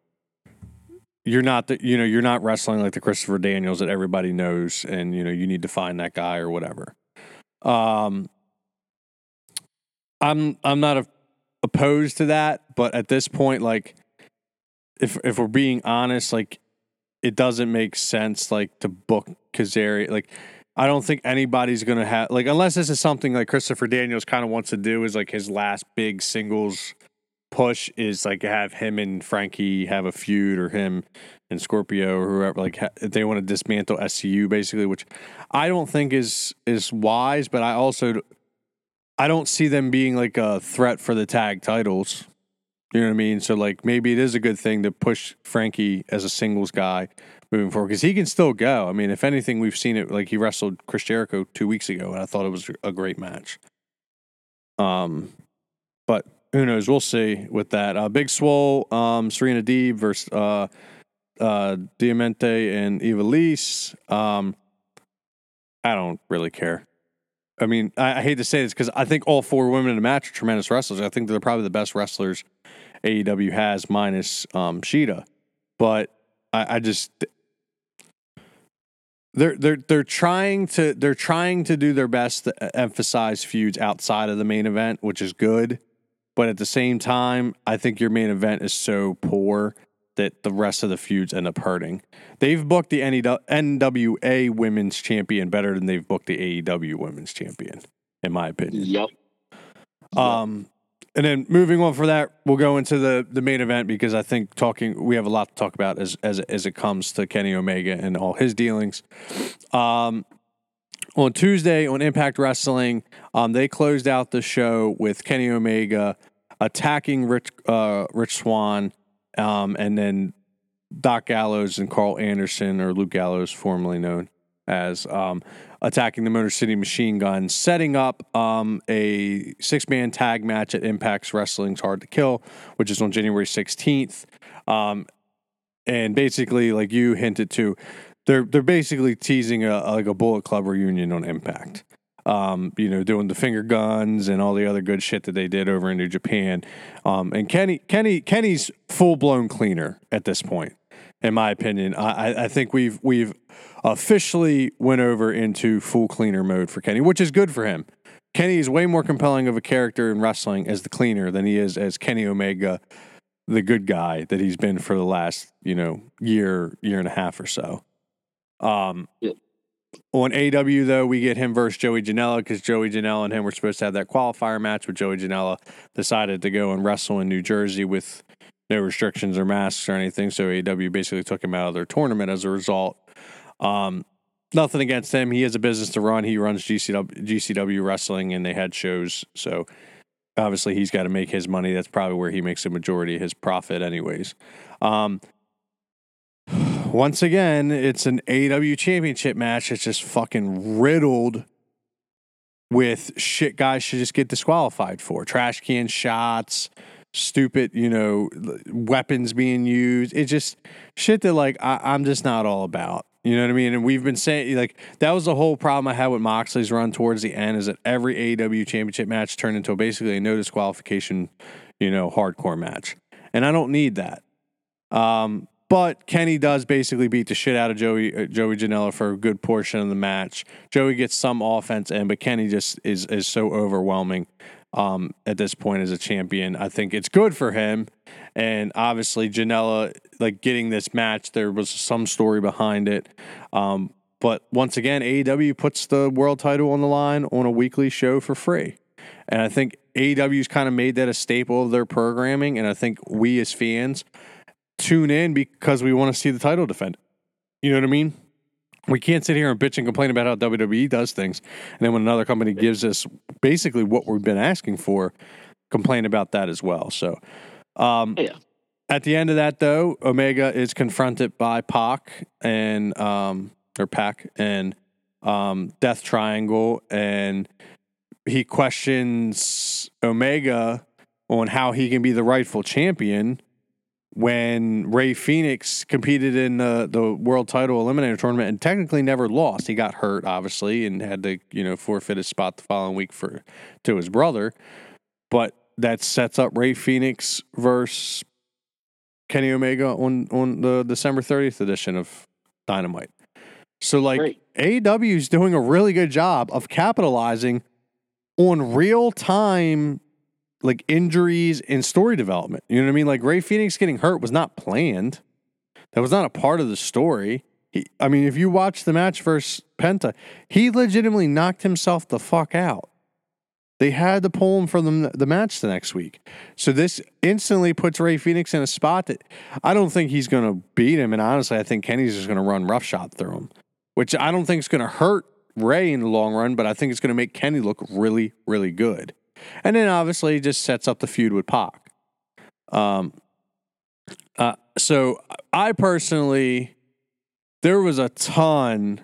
you're not the, you know, you're not wrestling like the Christopher Daniels that everybody knows, and you know, you need to find that guy or whatever. Um, I'm I'm not a, opposed to that, but at this point, like, if if we're being honest, like, it doesn't make sense like to book Kazarian. Like, I don't think anybody's gonna have like unless this is something like Christopher Daniels kind of wants to do is like his last big singles push is like have him and Frankie have a feud or him and Scorpio or whoever like ha- they want to dismantle SCU basically which I don't think is is wise but I also I don't see them being like a threat for the tag titles. You know what I mean? So like maybe it is a good thing to push Frankie as a singles guy moving forward because he can still go. I mean, if anything, we've seen it like he wrestled Chris Jericho two weeks ago, and I thought it was a great match. Um, but who knows? We'll see with that. Uh, Big Swole, um, Serena Deeb versus uh, uh, Diamante and Ivelisse. Um, I don't really care. I mean, I, I hate to say this because I think all four women in the match are tremendous wrestlers. I think they're probably the best wrestlers AEW has, minus um, Shida. But I, I just they're they're they're trying to they're trying to do their best to emphasize feuds outside of the main event, which is good. But at the same time, I think your main event is so poor that the rest of the feuds end up hurting. They've booked the NWA Women's Champion better than they've booked the AEW Women's Champion, in my opinion. Yep. Um, and then moving on for that, we'll go into the the main event because I think talking we have a lot to talk about as as as it comes to Kenny Omega and all his dealings. Um, on Tuesday on Impact Wrestling, um, they closed out the show with Kenny Omega attacking Rich uh, Rich Swann, um, and then Doc Gallows and Karl Anderson, or Luke Gallows, formerly known as, um, attacking the Motor City Machine Gun, setting up um, a six man tag match at Impact's Wrestling's Hard to Kill, which is on January 16th. Um, and basically, like you hinted to, they're they're basically teasing a like a Bullet Club reunion on Impact. Um, you know, doing the finger guns and all the other good shit that they did over in New Japan. Um, and Kenny, Kenny, Kenny's full blown cleaner at this point, in my opinion. I, I think we've we've officially went over into full cleaner mode for Kenny, which is good for him. Kenny is way more compelling of a character in wrestling as the cleaner than he is as Kenny Omega, the good guy that he's been for the last you know year year and a half or so. Um, Yeah. On AW though, we get him versus Joey Janela because Joey Janela and him were supposed to have that qualifier match, but Joey Janela decided to go and wrestle in New Jersey with no restrictions or masks or anything. So AW basically took him out of their tournament as a result. Um, nothing against him. He has a business to run. He runs GCW, GCW wrestling, and they had shows. So obviously, he's got to make his money. That's probably where he makes the majority of his profit, anyways. Um, once again, it's an AW championship match. It's just fucking riddled with shit guys should just get disqualified for trash can shots, stupid, you know, weapons being used. It's just shit that like I, I'm just not all about. You know what I mean? And we've been saying like that was the whole problem I had with Moxley's run towards the end is that every AEW championship match turned into basically a no disqualification, you know, hardcore match. And I don't need that. Um, but Kenny does basically beat the shit out of Joey uh, Joey Janela for a good portion of the match. Joey gets some offense in, but Kenny just is is so overwhelming um, at this point as a champion. I think it's good for him, and obviously Janela like getting this match. There was some story behind it, um, but once again, AEW puts the world title on the line on a weekly show for free, and I think AEW's kind of made that a staple of their programming, and I think we as fans tune in because we want to see the title defended. You know what I mean? We can't sit here and bitch and complain about how WWE does things, and then when another company gives us basically what we've been asking for, complain about that as well. So, um, Yeah. at the end of that, though, Omega is confronted by Pac and um, or Pac and um, Death Triangle, and he questions Omega on how he can be the rightful champion when Rey Fénix competed in the, the world title eliminator tournament and technically never lost. He got hurt, obviously, and had to, you know, forfeit his spot the following week for to his brother. But that sets up Rey Fénix versus Kenny Omega on on the December 30th edition of Dynamite. So like Great. AEW is doing a really good job of capitalizing on real time like injuries and story development. You know what I mean? Like Rey Fénix getting hurt was not planned. That was not a part of the story. He, I mean, if you watch the match versus Penta, he legitimately knocked himself the fuck out. They had to pull him from the, the match the next week. So this instantly puts Rey Fénix in a spot that I don't think he's going to beat him. And honestly, I think Kenny's just going to run roughshod through him, which I don't think is going to hurt Rey in the long run, but I think it's going to make Kenny look really, really good. And then obviously just sets up the feud with Pac. Um, uh, so I personally, there was a ton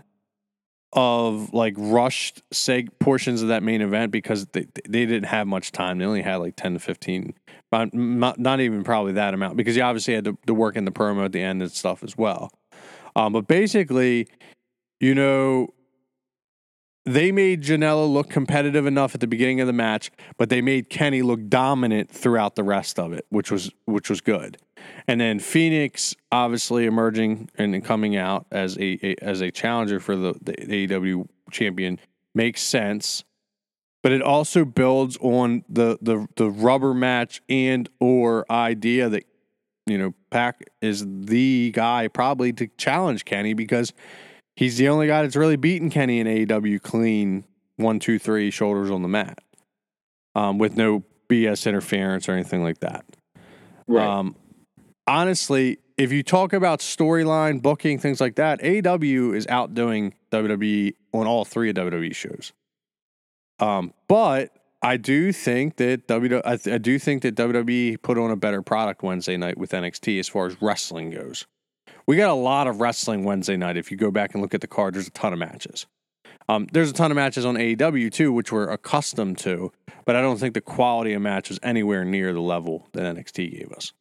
of like rushed seg portions of that main event because they they didn't have much time. They only had like ten to fifteen, not, not not even probably that amount because you obviously had to, to work in the promo at the end and stuff as well. Um, but basically, you know, they made Janela look competitive enough at the beginning of the match, but they made Kenny look dominant throughout the rest of it, which was which was good. And then Fénix obviously emerging and coming out as a, a as a challenger for the, the AEW champion makes sense. But it also builds on the the the rubber match and or idea that you know Pac is the guy probably to challenge Kenny because he's the only guy that's really beaten Kenny in AEW clean one, two, three shoulders on the mat, um, with no BS interference or anything like that. Right. Um, honestly, if you talk about storyline, booking, things like that, AEW is outdoing WWE on all three of WWE shows. Um, but I do think that W I, th- I do think that WWE put on a better product Wednesday night with NXT as far as wrestling goes. We got a lot of wrestling Wednesday night. If you go back and look at the card, there's a ton of matches. Um, there's a ton of matches on AEW too, which we're accustomed to, but I don't think the quality of match was anywhere near the level that NXT gave us.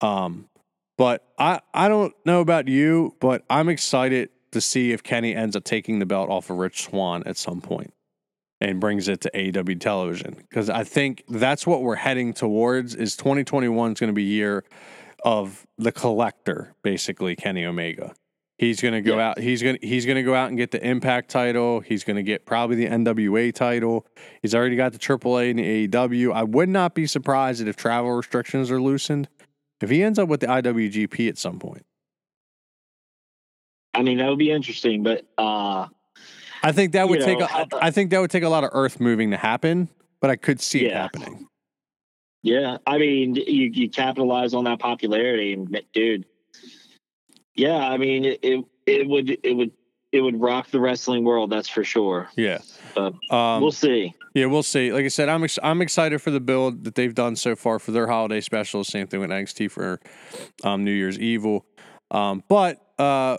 Um, but I I don't know about you, but I'm excited to see if Kenny ends up taking the belt off of Rich Swann at some point and brings it to AEW television because I think that's what we're heading towards. Is 2021 is going to be year of the collector, basically Kenny Omega. He's going to go Yeah. out. He's going to he's going to go out and get the Impact title. He's going to get probably the NWA title. He's already got the AAA and the AEW. I would not be surprised that if travel restrictions are loosened if he ends up with the IWGP at some point. I mean, that would be interesting, but uh, I think that would You take. know, A, I think that would take a lot of earth moving to happen, but I could see it happening. Yeah, I mean, you you capitalize on that popularity, and dude, yeah, I mean, it it, it would it would it would rock the wrestling world, that's for sure. Yeah. Um, we'll see. Yeah, we'll see. Like I said, I'm ex- I'm excited for the build that they've done so far for their holiday specials. Same thing with NXT for um, New Year's Evil. Um, but uh,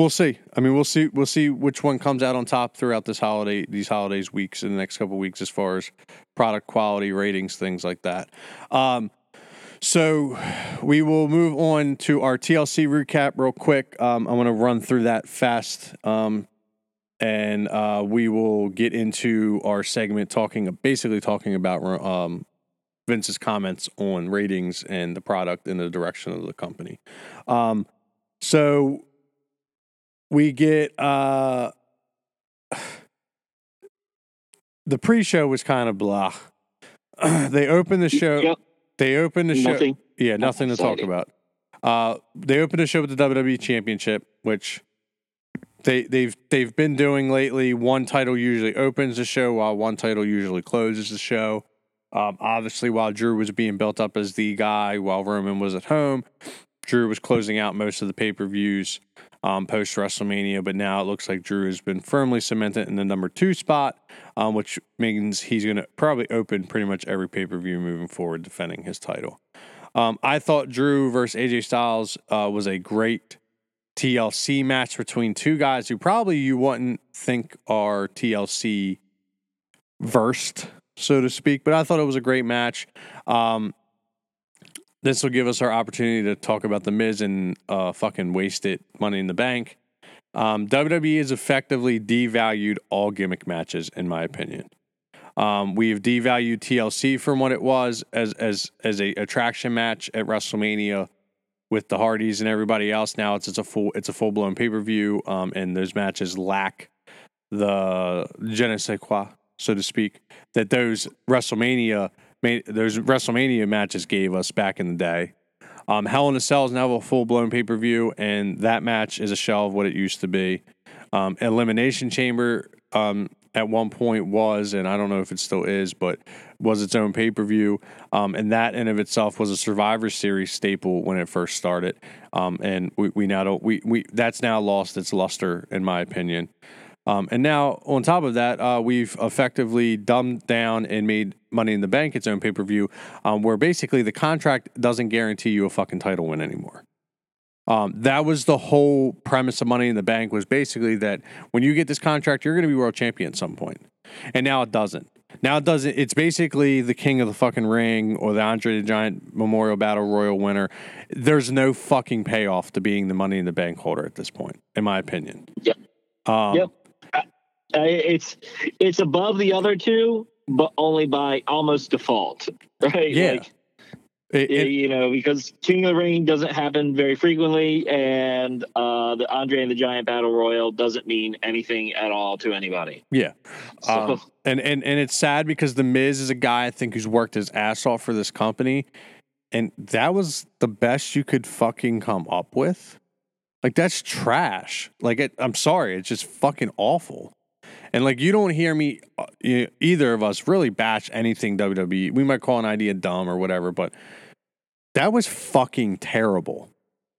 we'll see. I mean, we'll see. We'll see which one comes out on top throughout this holiday, these holidays weeks in the next couple weeks, as far as product quality, ratings, things like that. Um, so we will move on to our TLC recap real quick. Um, I want to run through that fast. Um, and uh, we will get into our segment talking basically talking about um, Vince's comments on ratings and the product and the direction of the company. Um, so we get uh, the pre-show was kind of blah. (clears throat) they opened the show. Yep, They opened the show. nothing. Yeah, nothing to talk about. Uh, they opened the show with the WWE Championship, which they they've they've been doing lately. One title usually opens the show, while one title usually closes the show. Um, obviously, while Drew was being built up as the guy, while Roman was at home, Drew was closing out most of the pay per views um, post WrestleMania, but now it looks like Drew has been firmly cemented in the number two spot, um, which means he's going to probably open pretty much every pay per view moving forward, defending his title. Um, I thought Drew versus AJ Styles uh, was a great TLC match between two guys who probably you wouldn't think are TLC versed, so to speak, but I thought it was a great match. Um, this will give us our opportunity to talk about the Miz and uh, fucking waste it Money in the Bank. Um, WWE has effectively devalued all gimmick matches, in my opinion. Um, we have devalued TLC from what it was as as as a attraction match at WrestleMania with the Hardys and everybody else. Now it's it's a full it's a full blown pay per view, um, and those matches lack the je ne sais quoi, so to speak, that those WrestleMania those WrestleMania matches gave us back in the day. Um, Hell in a Cell is now a full blown pay per view, and that match is a shell of what it used to be. Um, Elimination Chamber um, at one point was, and I don't know if it still is, but was its own pay per view, um, and that in of itself was a Survivor Series staple when it first started. Um, and we, we now don't we we that's now lost its luster, in my opinion. Um, and now, on top of that, uh, we've effectively dumbed down and made Money in the Bank its own pay per view, um, where basically the contract doesn't guarantee you a fucking title win anymore. Um, that was the whole premise of Money in the Bank was basically that when you get this contract, you're going to be world champion at some point. and now it doesn't. Now it doesn't. It's basically the king of the fucking ring or the Andre the Giant Memorial Battle Royal winner. There's no fucking payoff to being the Money in the Bank holder at this point, in my opinion. Yep. Um, yep. It's it's above the other two, but only by almost default, (laughs) right? Yeah. Like, it, it, you know, because King of the Ring doesn't happen very frequently, and uh, the Andre and the Giant Battle Royal doesn't mean anything at all to anybody. Yeah, (laughs) so. um, and and and it's sad because the Miz is a guy I think who's worked his ass off for this company, and that was the best you could fucking come up with. Like that's trash. Like it, I'm sorry, it's just fucking awful. And like you don't hear me uh, either of us really bash anything WWE. We might call an idea dumb or whatever, but that was fucking terrible.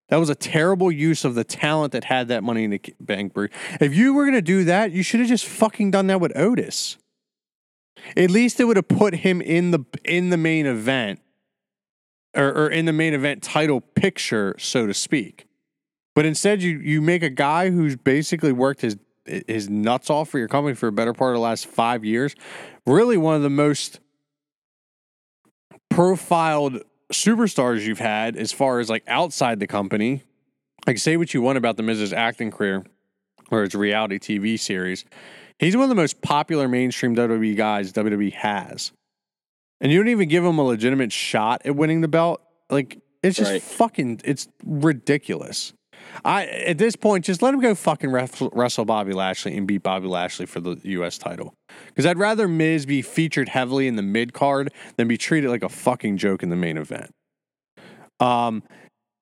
That was a terrible use of the talent that had that money in the bank. If you were gonna do that, you should have just fucking done that with Otis. At least it would have put him in the in the main event, or, or in the main event title picture, so to speak. But instead, you you make a guy who's basically worked his his nuts off for your company for a better part of the last five years. Really, one of the most profiled superstars you've had as far as like outside the company. Like, say what you want about the Miz's acting career or his reality TV series. He's one of the most popular mainstream WWE guys WWE has. And you don't even give him a legitimate shot at winning the belt. Like, it's just right. fucking, it's ridiculous. I at this point just let him go fucking wrestle Bobby Lashley and beat Bobby Lashley for the U.S. title. Because I'd rather Miz be featured heavily in the mid card than be treated like a fucking joke in the main event. Um,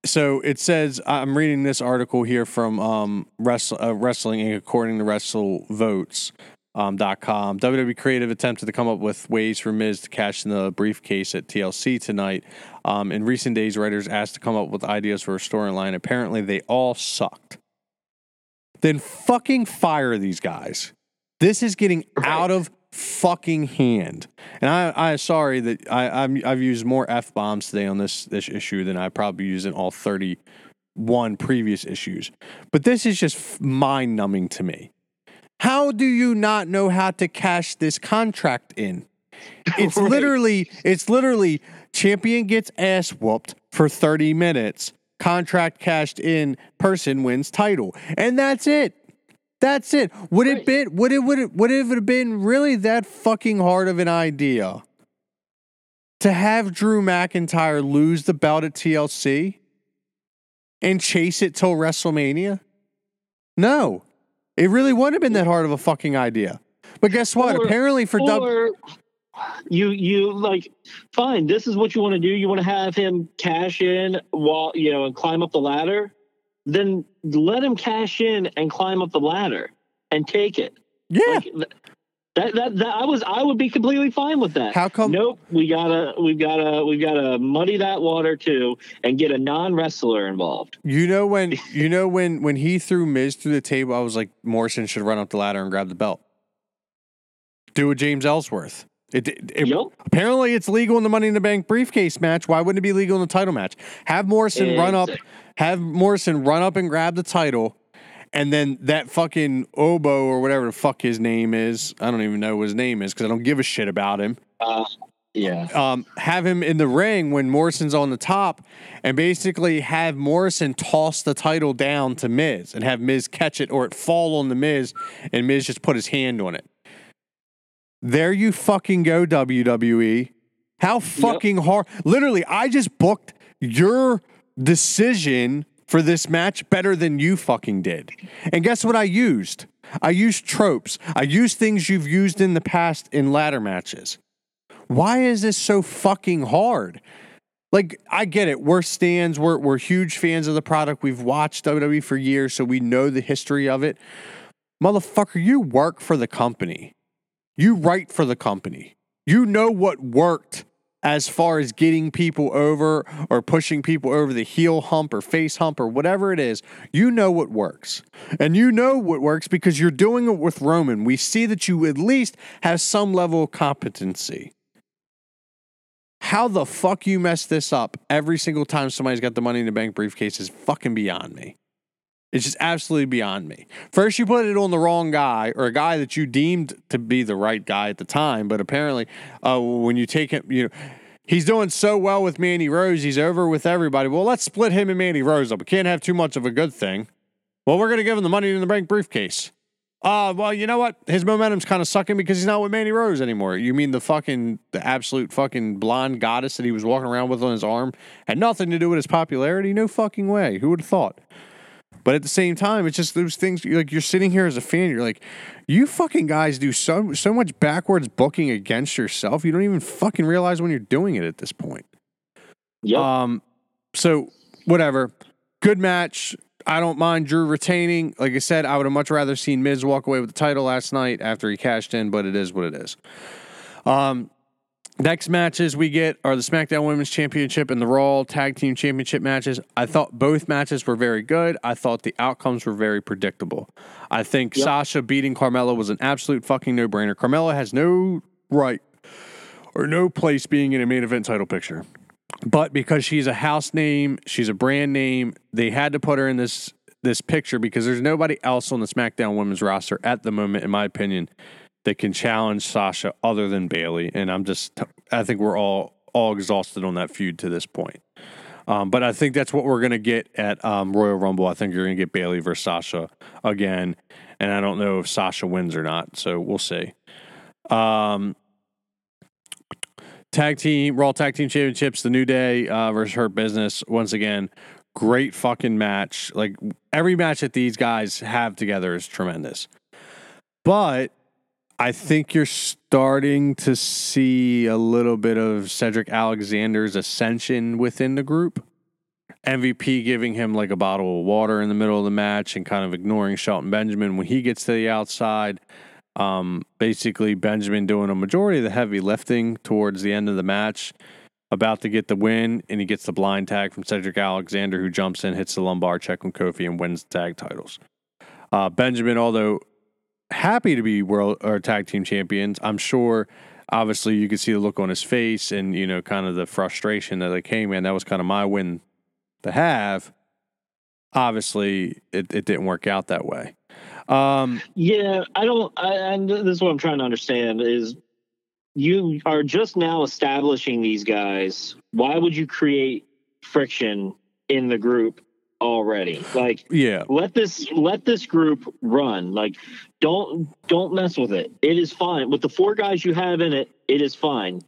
so it says I'm reading this article here from um, Wrestle, uh, Wrestling Inc. According to WrestleVotes um, .com. WWE Creative attempted to come up with ways for Miz to cash in the briefcase at TLC tonight. Um, in recent days, writers asked to come up with ideas for a storyline. Apparently, they all sucked. Then fucking fire these guys. This is getting out of fucking hand. And I, I sorry that I, i have used more f bombs today on this this issue than I probably used in all thirty one previous issues. But this is just mind numbing to me. How do you not know how to cash this contract in? (laughs) It's right. literally, it's literally champion gets ass whooped for 30 minutes, contract cashed in, person wins title. And that's it. That's it. Would it been would it would it would it have been really that fucking hard of an idea to have Drew McIntyre lose the belt at TLC and chase it till WrestleMania? No. It really wouldn't have been that hard of a fucking idea. But guess what? Or, Apparently for or you you like fine. This is what you want to do. You want to have him cash in while you know and climb up the ladder. Then let him cash in and climb up the ladder and take it. Yeah. Like, That, that that I was I would be completely fine with that. How come? Nope, we gotta we gotta we gotta muddy that water too and get a non wrestler involved. You know when (laughs) you know when when he threw Miz through the table, I was like, Morrison should run up the ladder and grab the belt. Do a James Ellsworth. It, it, it- Yep. apparently it's legal in the Money in the Bank briefcase match. Why wouldn't it be legal in the title match? Have Morrison run up, have Morrison run up and grab the title, and then that fucking oboe or whatever the fuck his name is. I don't even know what his name is because I don't give a shit about him Uh, yeah. um, have him in the ring when Morrison's on the top, and basically have Morrison toss the title down to Miz and have Miz catch it or it fall on the Miz, and Miz just put his hand on it. There you fucking go, WWE. How fucking hard? Literally, I just booked your decision for this match better than you fucking did. And guess what I used? I used tropes. I used things you've used in the past in ladder matches. Why is this so fucking hard? Like, I get it. We're stands. We're, we're huge fans of the product. We've watched WWE for years, so we know the history of it. Motherfucker, you work for the company. You write for the company. You know what worked as far as getting people over or pushing people over the heel hump or face hump or whatever it is. You know what works. And you know what works because you're doing it with Roman. We see that you at least have some level of competency. How the fuck you mess this up every single time somebody's got the money in the bank briefcase is fucking beyond me. It's just absolutely beyond me. First, you put it on the wrong guy or a guy that you deemed to be the right guy at the time, but apparently, uh, when you take him, you know, he's doing so well with Mandy Rose, he's over with everybody. Well, let's split him and Mandy Rose up. We can't have too much of a good thing. Well, we're going to give him the money in the bank briefcase. Uh, well, you know what? His momentum's kind of sucking because he's not with Mandy Rose anymore. You mean the fucking, the absolute fucking blonde goddess that he was walking around with on his arm had nothing to do with his popularity? No fucking way. Who would have thought? But at the same time, it's just those things. You're like you're sitting here as a fan. You're like, you fucking guys do so so much backwards booking against yourself. You don't even fucking realize when you're doing it at this point. Yep. Um, so whatever. Good match. I don't mind Drew retaining. Like I said, I would have much rather seen Miz walk away with the title last night after he cashed in, but it is what it is. Um, next matches we get are the SmackDown Women's Championship and the Raw Tag Team Championship matches. I thought both matches were very good. I thought the outcomes were very predictable. I think Yep. Sasha beating Carmella was an absolute fucking no brainer. Carmella has no right or no place being in a main event title picture. But because she's a house name, she's a brand name, they had to put her in this this picture because there's nobody else on the SmackDown women's roster at the moment, in my opinion, that can challenge Sasha other than Bayley. And I'm just I think we're all all exhausted on that feud to this point. Um, but I think that's what we're gonna get at um, Royal Rumble. I think you're gonna get Bayley versus Sasha again, and I don't know if Sasha wins or not. So we'll see. Um, tag team Raw Tag Team Championships, the New Day uh, versus Hurt Business. Once again, great fucking match. Like every match that these guys have together is tremendous. But I think you're starting to see a little bit of Cedric Alexander's ascension within the group. MVP giving him like a bottle of water in the middle of the match and kind of ignoring Shelton Benjamin when he gets to the outside. Um, basically, Benjamin doing a majority of the heavy lifting towards the end of the match, about to get the win, and he gets the blind tag from Cedric Alexander, who jumps in, hits the lumbar check on Kofi, and wins the tag titles. Uh, Benjamin, although happy to be world or tag team champions, I'm sure. Obviously, you could see the look on his face, and you know, kind of the frustration that like, hey man, that was kind of my win to have. Obviously, it, it didn't work out that way. Um, Yeah, I don't. I, and this is what I'm trying to understand is you are just now establishing these guys. Why would you create friction in the group already? Like, yeah, let this let this group run. Like, don't don't mess with it. It is fine with the four guys you have in it. It is fine.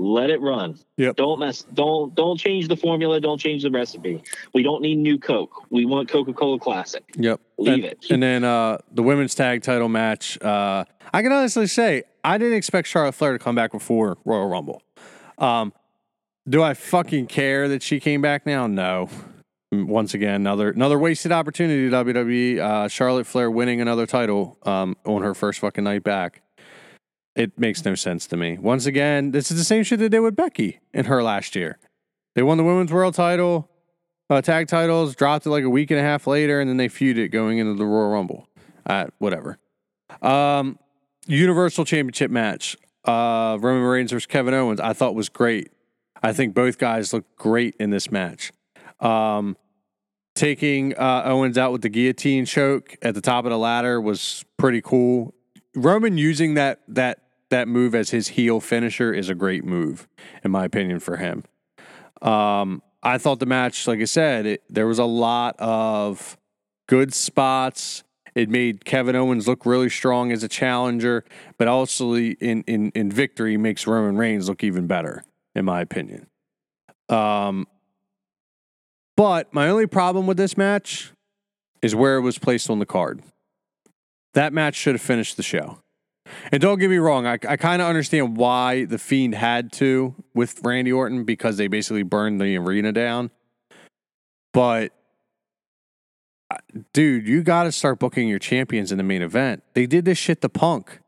Let it run. Yep. Don't mess. Don't don't change the formula. Don't change the recipe. We don't need new Coke. We want Coca Cola Classic. Yep. Leave and, it. And then uh, the women's tag title match. Uh, I can honestly say I didn't expect Charlotte Flair to come back before Royal Rumble. Um, do I fucking care that she came back now? No. Once again, another another wasted opportunity. WWE. Uh, Charlotte Flair winning another title um, on her first fucking night back. It makes no sense to me. Once again, this is the same shit they did with Becky in her last year. They won the women's world title, uh, tag titles, dropped it like a week and a half later, and then they feuded going into the Royal Rumble. Uh, whatever. Um, Universal Championship match. Uh, Roman Reigns versus Kevin Owens. I thought was great. I think both guys looked great in this match. Um, taking uh, Owens out with the guillotine choke at the top of the ladder was pretty cool. Roman using that that that move as his heel finisher is a great move, in my opinion, for him. Um, I thought the match, like I said, it, there was a lot of good spots. It made Kevin Owens look really strong as a challenger, but also in in in victory makes Roman Reigns look even better, in my opinion. Um, but my only problem with this match is where it was placed on the card. That match should have finished the show. And don't get me wrong, I, I kind of understand why the Fiend had to with Randy Orton because they basically burned the arena down. But, uh, dude, you got to start booking your champions in the main event. They did this shit to Punk.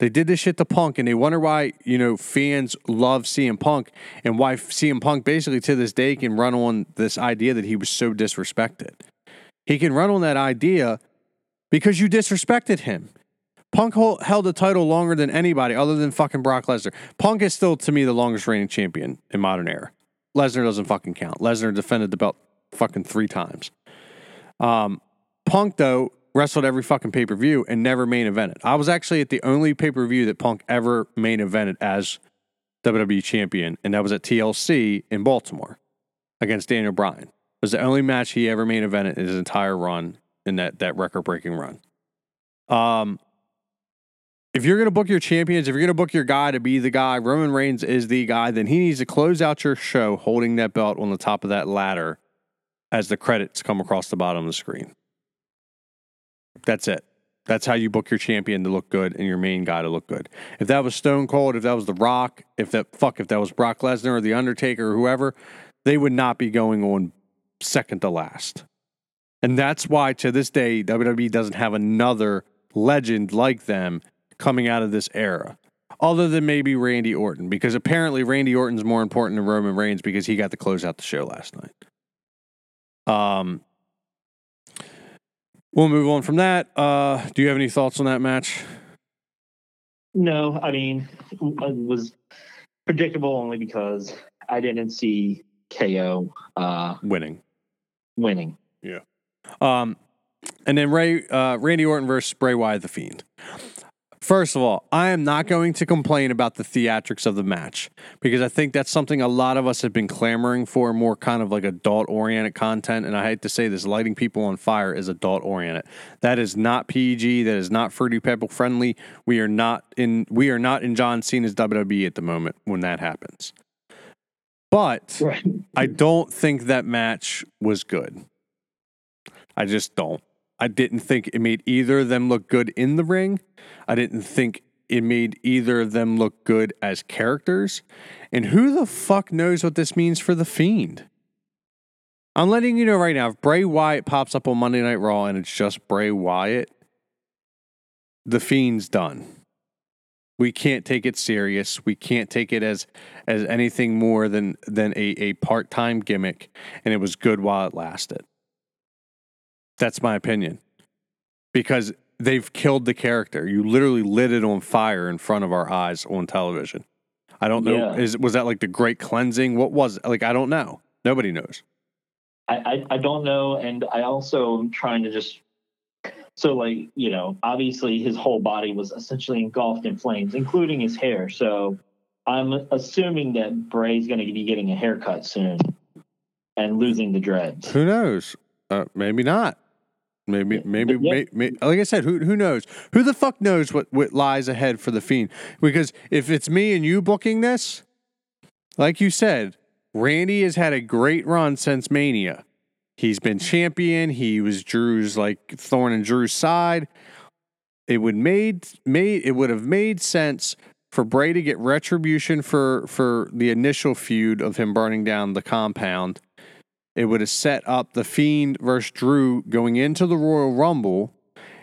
They did this shit to Punk, and they wonder why, you know, fans love CM Punk and why CM Punk basically to this day can run on this idea that he was so disrespected. He can run on that idea because you disrespected him. Punk held the title longer than anybody other than fucking Brock Lesnar. Punk is still, to me, the longest reigning champion in modern era. Lesnar doesn't fucking count. Lesnar defended the belt fucking three times. Um, Punk, though, wrestled every fucking pay per view and never main evented. I was actually at the only pay per view that Punk ever main evented as WWE champion, and that was at TLC in Baltimore against Daniel Bryan. It was the only match he ever main evented in his entire run in that that record breaking run. Um, if you're going to book your champions, if you're going to book your guy to be the guy, Roman Reigns is the guy, then he needs to close out your show holding that belt on the top of that ladder as the credits come across the bottom of the screen. That's it. That's how you book your champion to look good and your main guy to look good. If that was Stone Cold, if that was The Rock, if that fuck, if that was Brock Lesnar or The Undertaker or whoever, they would not be going on second to last. And that's why to this day, WWE doesn't have another legend like them coming out of this era, other than maybe Randy Orton, because apparently Randy Orton's more important than Roman Reigns because he got to close out the show last night. Um, we'll move on from that. Uh, do you have any thoughts on that match? No, I mean, it was predictable only because I didn't see KO uh, winning. Winning. Yeah. Um, and then Ray, uh, Randy Orton versus Bray Wyatt the Fiend. First of all, I am not going to complain about the theatrics of the match because I think that's something a lot of us have been clamoring for more kind of like adult oriented content. And I hate to say this, lighting people on fire is adult oriented. That is not PG. That is not fruity pebble friendly. We are not in we are not in John Cena's WWE at the moment when that happens. But right. I don't think that match was good. I just don't. I didn't think it made either of them look good in the ring. I didn't think it made either of them look good as characters. And who the fuck knows what this means for The Fiend? I'm letting you know right now if Bray Wyatt pops up on Monday Night Raw and it's just Bray Wyatt, The Fiend's done. We can't take it serious. We can't take it as as anything more than than a, a part-time gimmick and it was good while it lasted. That's my opinion. Because they've killed the character. You literally lit it on fire in front of our eyes on television. I don't know. Yeah. Is was that like the great cleansing? What was it? like? I don't know. Nobody knows. I, I, I don't know, and I also am trying to just so like you know obviously his whole body was essentially engulfed in flames, including his hair. So I'm assuming that Bray's going to be getting a haircut soon and losing the dreads. Who knows? Uh, maybe not. Maybe, maybe, maybe, maybe, like I said, who who knows? Who the fuck knows what, what lies ahead for the fiend? Because if it's me and you booking this, like you said, Randy has had a great run since Mania. He's been champion. He was Drew's like thorn in Drew's side. It would made made it would have made sense for Bray to get retribution for for the initial feud of him burning down the compound it would have set up the Fiend versus Drew going into the Royal Rumble,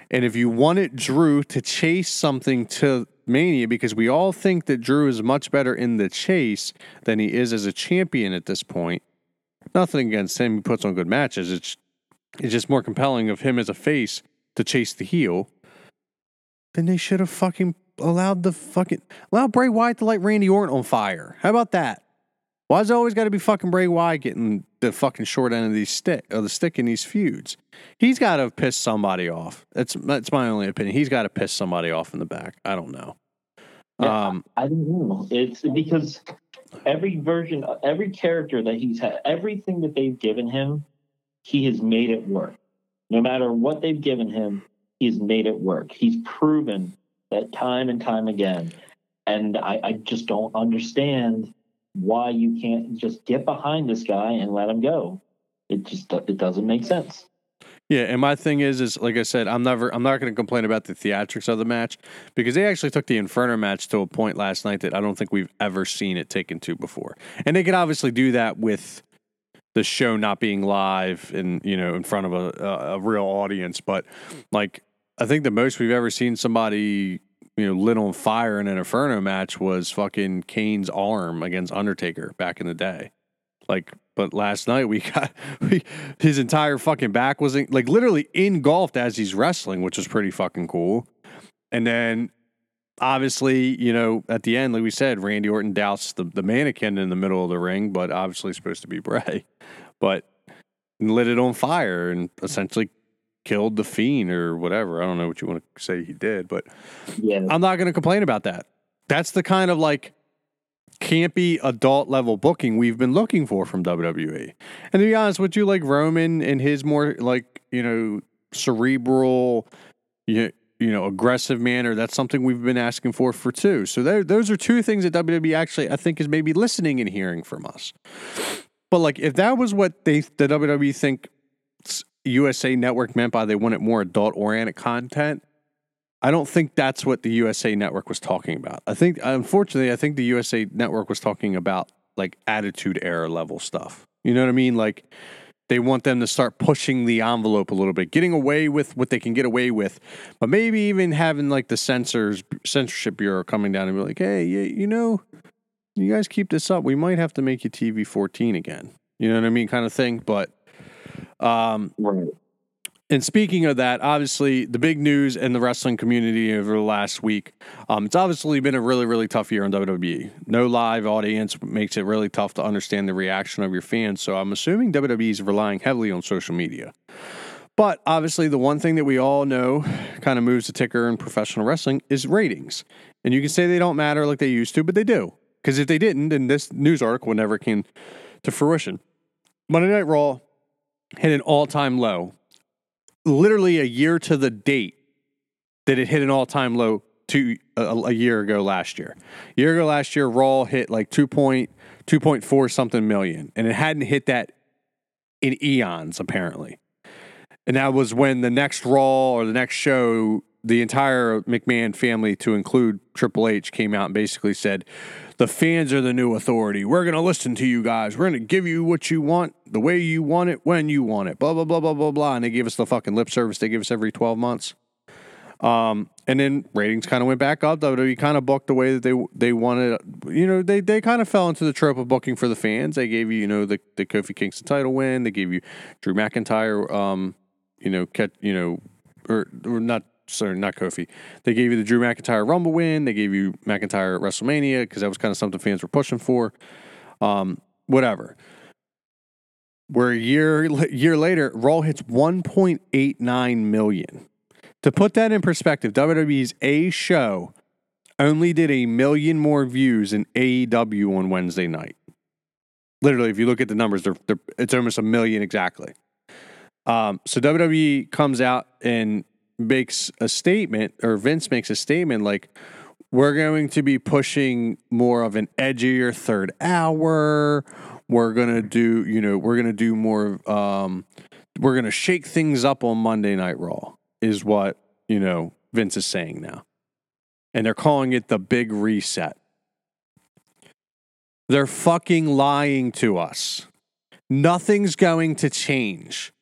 And if you wanted Drew to chase something to Mania, because we all think that Drew is much better in the chase than he is as a champion at this point. Nothing against him; he puts on good matches. It's it's just more compelling of him as a face to chase the heel. Then they should have fucking allowed the fucking allow Bray Wyatt to light Randy Orton on fire. How about that? Why's it always got to be fucking Bray Wyatt getting the fucking short end of these stick of the stick in these feuds? He's got to piss somebody off. That's that's my only opinion. He's got to piss somebody off in the back. I don't know. Yeah, um, I don't know. It's because every version, every character that he's had, everything that they've given him, he has made it work. No matter what they've given him, he's made it work. He's proven that time and time again. And I, I just don't understand why you can't just get behind this guy and let him go. It just it doesn't make sense. Yeah, and my thing is, is like I said, I'm never, I'm not going to complain about the theatrics of the match because they actually took the Inferno match to a point last night that I don't think we've ever seen it taken to before, and they could obviously do that with the show not being live and you know in front of a, a, real audience. But like, I think the most we've ever seen somebody you know lit on fire in an Inferno match was fucking Kane's arm against Undertaker back in the day. Like, but last night we (laughs) got we, his entire fucking back was in, like literally engulfed as he's wrestling, which was pretty fucking cool. And then obviously, you know, at the end, like we said, Randy Orton doused the, the mannequin in the middle of the ring, but obviously supposed to be Bray, (laughs) but lit it on fire and essentially killed the fiend or whatever. I don't know what you want to say he did, but yeah. I'm not going to complain about that. That's the kind of like campy adult level booking we've been looking for from WWE. And to be honest with you, like Roman and his more like, you know, cerebral, you, you know, aggressive manner, that's something we've been asking for for two. So there, those are two things that WWE actually, I think, is maybe listening and hearing from us. But like, if that was what they, the WWE think USA Network meant by they wanted more adult oriented content, I don't think that's what the USA Network was talking about. I think, unfortunately, I think the USA Network was talking about like Attitude Era level stuff. You know what I mean? Like they want them to start pushing the envelope a little bit, getting away with what they can get away with, but maybe even having like the censors censorship bureau coming down and be like, hey, you, you know, you guys keep this up, we might have to make you TV 14 again. You know what I mean? Kind of thing. But um, right. And speaking of that, obviously the big news in the wrestling community over the last week, um, it's obviously been a really, really tough year in WWE. No live audience makes it really tough to understand the reaction of your fans. So I'm assuming WWE is relying heavily on social media. But obviously, the one thing that we all know kind of moves the ticker in professional wrestling is ratings. And you can say they don't matter like they used to, but they do. Because if they didn't, then this news article never came to fruition. Monday Night Raw hit an all time low literally a year to the date that it hit an all time low two a, a, year ago last year. A year ago last year, Raw hit like 2.2.4 something million, and it hadn't hit that in eons apparently. And that was when the next Raw or the next show, the entire McMahon family, to include Triple H, came out and basically said, the fans are the new authority. We're going to listen to you guys. We're going to give you what you want, the way you want it, when you want it. Blah blah blah blah blah blah. And they give us the fucking lip service they give us every twelve months. Um, and then ratings kind of went back up. WWE kind of booked the way that they they wanted. You know, they they kind of fell into the trope of booking for the fans. They gave you, you know, the the Kofi Kingston title win. They gave you Drew McIntyre. Um, you know, catch, you know, or or not sorry, not Kofi. They gave you the Drew McIntyre Rumble win. They gave you McIntyre at WrestleMania because that was kind of something fans were pushing for. Um, whatever. Where a year year later, Raw hits 1.89 million. To put that in perspective, WWE's A show only did a million more views than AEW on Wednesday night. Literally, if you look at the numbers, they're, they're, it's almost a million exactly. Um, so WWE comes out and makes a statement, or Vince makes a statement like, we're going to be pushing more of an edgier third hour. We're gonna do, you know, we're gonna do more. Um, we're gonna shake things up on Monday Night Raw, is what you know Vince is saying now, and they're calling it the big reset. They're fucking lying to us. Nothing's going to change.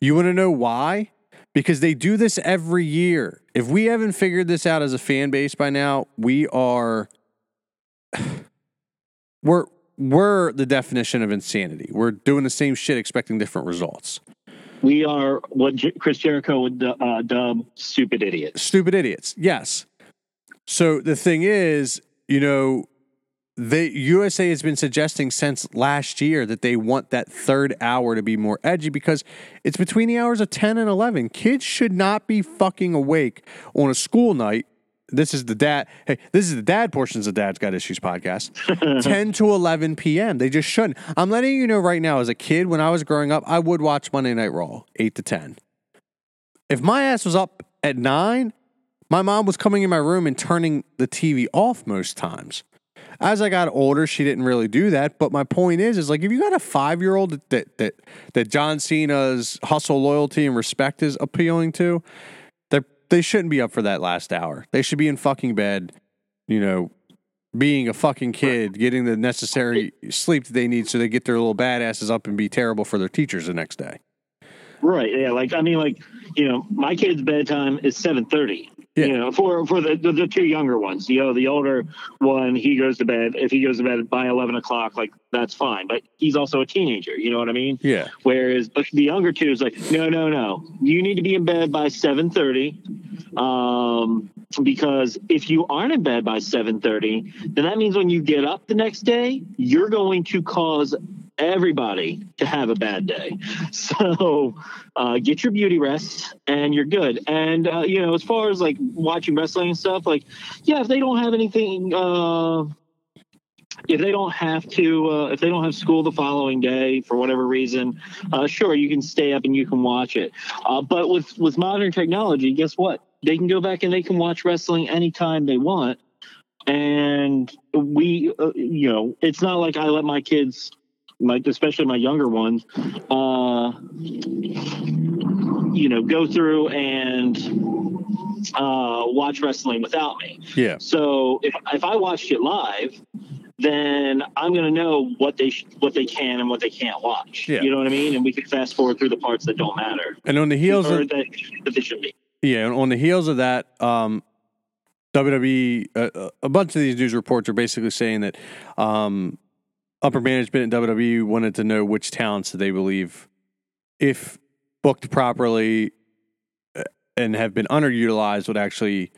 You want to know why? Because they do this every year. If we haven't figured this out as a fan base by now, we are (sighs) we're we're the definition of insanity. We're doing the same shit expecting different results. We are what J- Chris Jericho would uh, dub stupid idiots. Stupid idiots. Yes. So the thing is, you know, the USA has been suggesting since last year that they want that third hour to be more edgy because it's between the hours of 10 and 11. Kids should not be fucking awake on a school night. This is the dad. Hey, this is the dad portions of Dad's Got Issues podcast. (laughs) 10 to 11 p.m. They just shouldn't. I'm letting you know right now, as a kid, when I was growing up, I would watch Monday Night Raw, 8 to 10. If my ass was up at 9, my mom was coming in my room and turning the TV off most times. As I got older, she didn't really do that. But my point is, is like if you got a five year old that that that John Cena's hustle, loyalty, and respect is appealing to, they they shouldn't be up for that last hour. They should be in fucking bed, you know, being a fucking kid, getting the necessary sleep that they need so they get their little badasses up and be terrible for their teachers the next day. Right. Yeah. Like I mean, like you know, my kid's bedtime is seven thirty. Yeah. You know, for for the, the the two younger ones. You know, the older one, he goes to bed. If he goes to bed by eleven o'clock, like that's fine. But he's also a teenager. You know what I mean? Yeah. Whereas the younger two is like, no, no, no. You need to be in bed by seven thirty. Um, because if you aren't in bed by seven thirty, then that means when you get up the next day, you're going to cause everybody to have a bad day. (laughs) So uh, get your beauty rest and you're good. And, uh, you know, as far as like watching wrestling and stuff, like, yeah, if they don't have anything, uh, if they don't have to, uh, if they don't have school the following day for whatever reason, uh, sure, you can stay up and you can watch it. Uh, but with, with modern technology, guess what? They can go back and they can watch wrestling anytime they want. And we, uh, you know, it's not like I let my kids my especially my younger ones, uh, you know, go through and uh, watch wrestling without me. Yeah. So if if I watched it live, then I'm going to know what they sh- what they can and what they can't watch. Yeah. You know what I mean? And we can fast forward through the parts that don't matter And on the heels of that, that they should be. Yeah, and on the heels of that, um, WWE, uh, a bunch of these news reports are basically saying that um, upper management at WWE wanted to know which talents they believe, if booked properly uh, and have been underutilized, would actually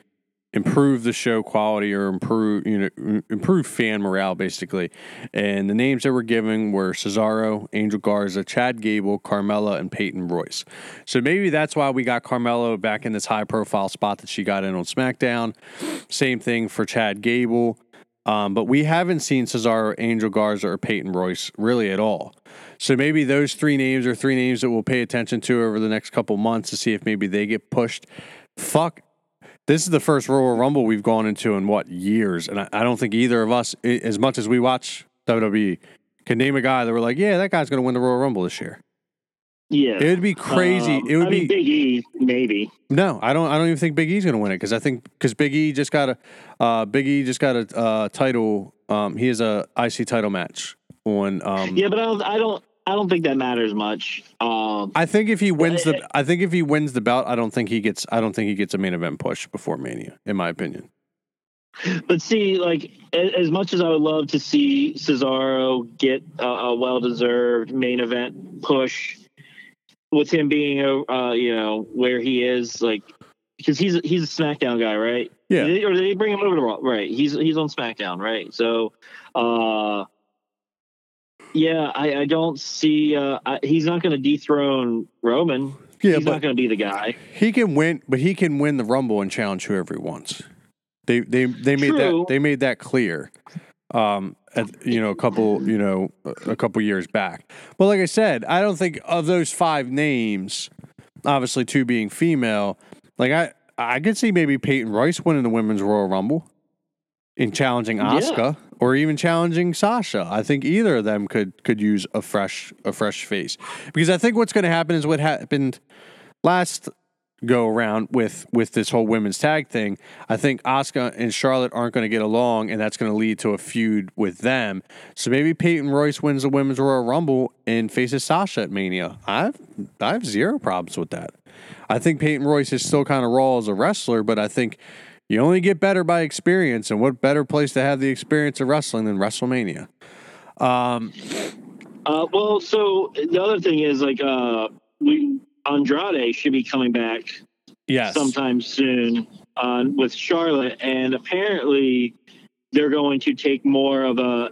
improve the show quality or improve you know improve fan morale basically. And the names that were given were Cesaro, Angel Garza, Chad Gable, Carmella, and Peyton Royce. So maybe that's why we got Carmella back in this high profile spot that she got in on SmackDown. Same thing for Chad Gable. Um, but we haven't seen Cesaro, Angel Garza, or Peyton Royce really at all. So maybe those three names are three names that we'll pay attention to over the next couple months to see if maybe they get pushed. Fuck. This is the first Royal Rumble we've gone into in what years, and I, I don't think either of us, as much as we watch WWE, can name a guy that we're like, yeah, that guy's going to win the Royal Rumble this year. Yeah. It would be crazy. Um, it would I be mean, Big E, maybe. no, I don't. I don't even think Big E's going to win it because I think because Big E just got a uh, Big E just got a uh, title. Um, he has a IC title match on. Um, Yeah, but I don't. I don't. I don't think that matters much. Um, I think if he wins the, I think if he wins the bout, I don't think he gets. I don't think he gets a main event push before Mania, in my opinion. But see, like as much as I would love to see Cesaro get a, a well-deserved main event push, with him being, a uh, you know, where he is, like because he's he's a SmackDown guy, right? Yeah. They- or they bring him over to Raw? Right. He's he's on SmackDown, right? So, uh, yeah, I, I don't see. Uh, I, he's not going to dethrone Roman. Yeah, he's not going to be the guy. he can win, but he can win the Rumble and challenge whoever he wants. They they they made True. that they made that clear. Um, at, you know, a couple you know a couple years back. But like I said, I don't think of those five names, obviously two being female. Like I I could see maybe Peyton Royce winning the women's Royal Rumble, in challenging Yeah. Asuka or even challenging Sasha. I think either of them could could use a fresh a fresh face because I think what's going to happen is what happened last go around with with this whole women's tag thing. I think Asuka and Charlotte aren't going to get along, and that's going to lead to a feud with them. So maybe Peyton Royce wins the women's Royal Rumble and faces Sasha at Mania. I've I have zero problems with that. I think Peyton Royce is still kind of raw as a wrestler, but I think you only get better by experience, and what better place to have the experience of wrestling than WrestleMania? Um, uh, well, so the other thing is like uh, we Andrade should be coming back yes. sometime soon uh, with Charlotte, and apparently they're going to take more of a.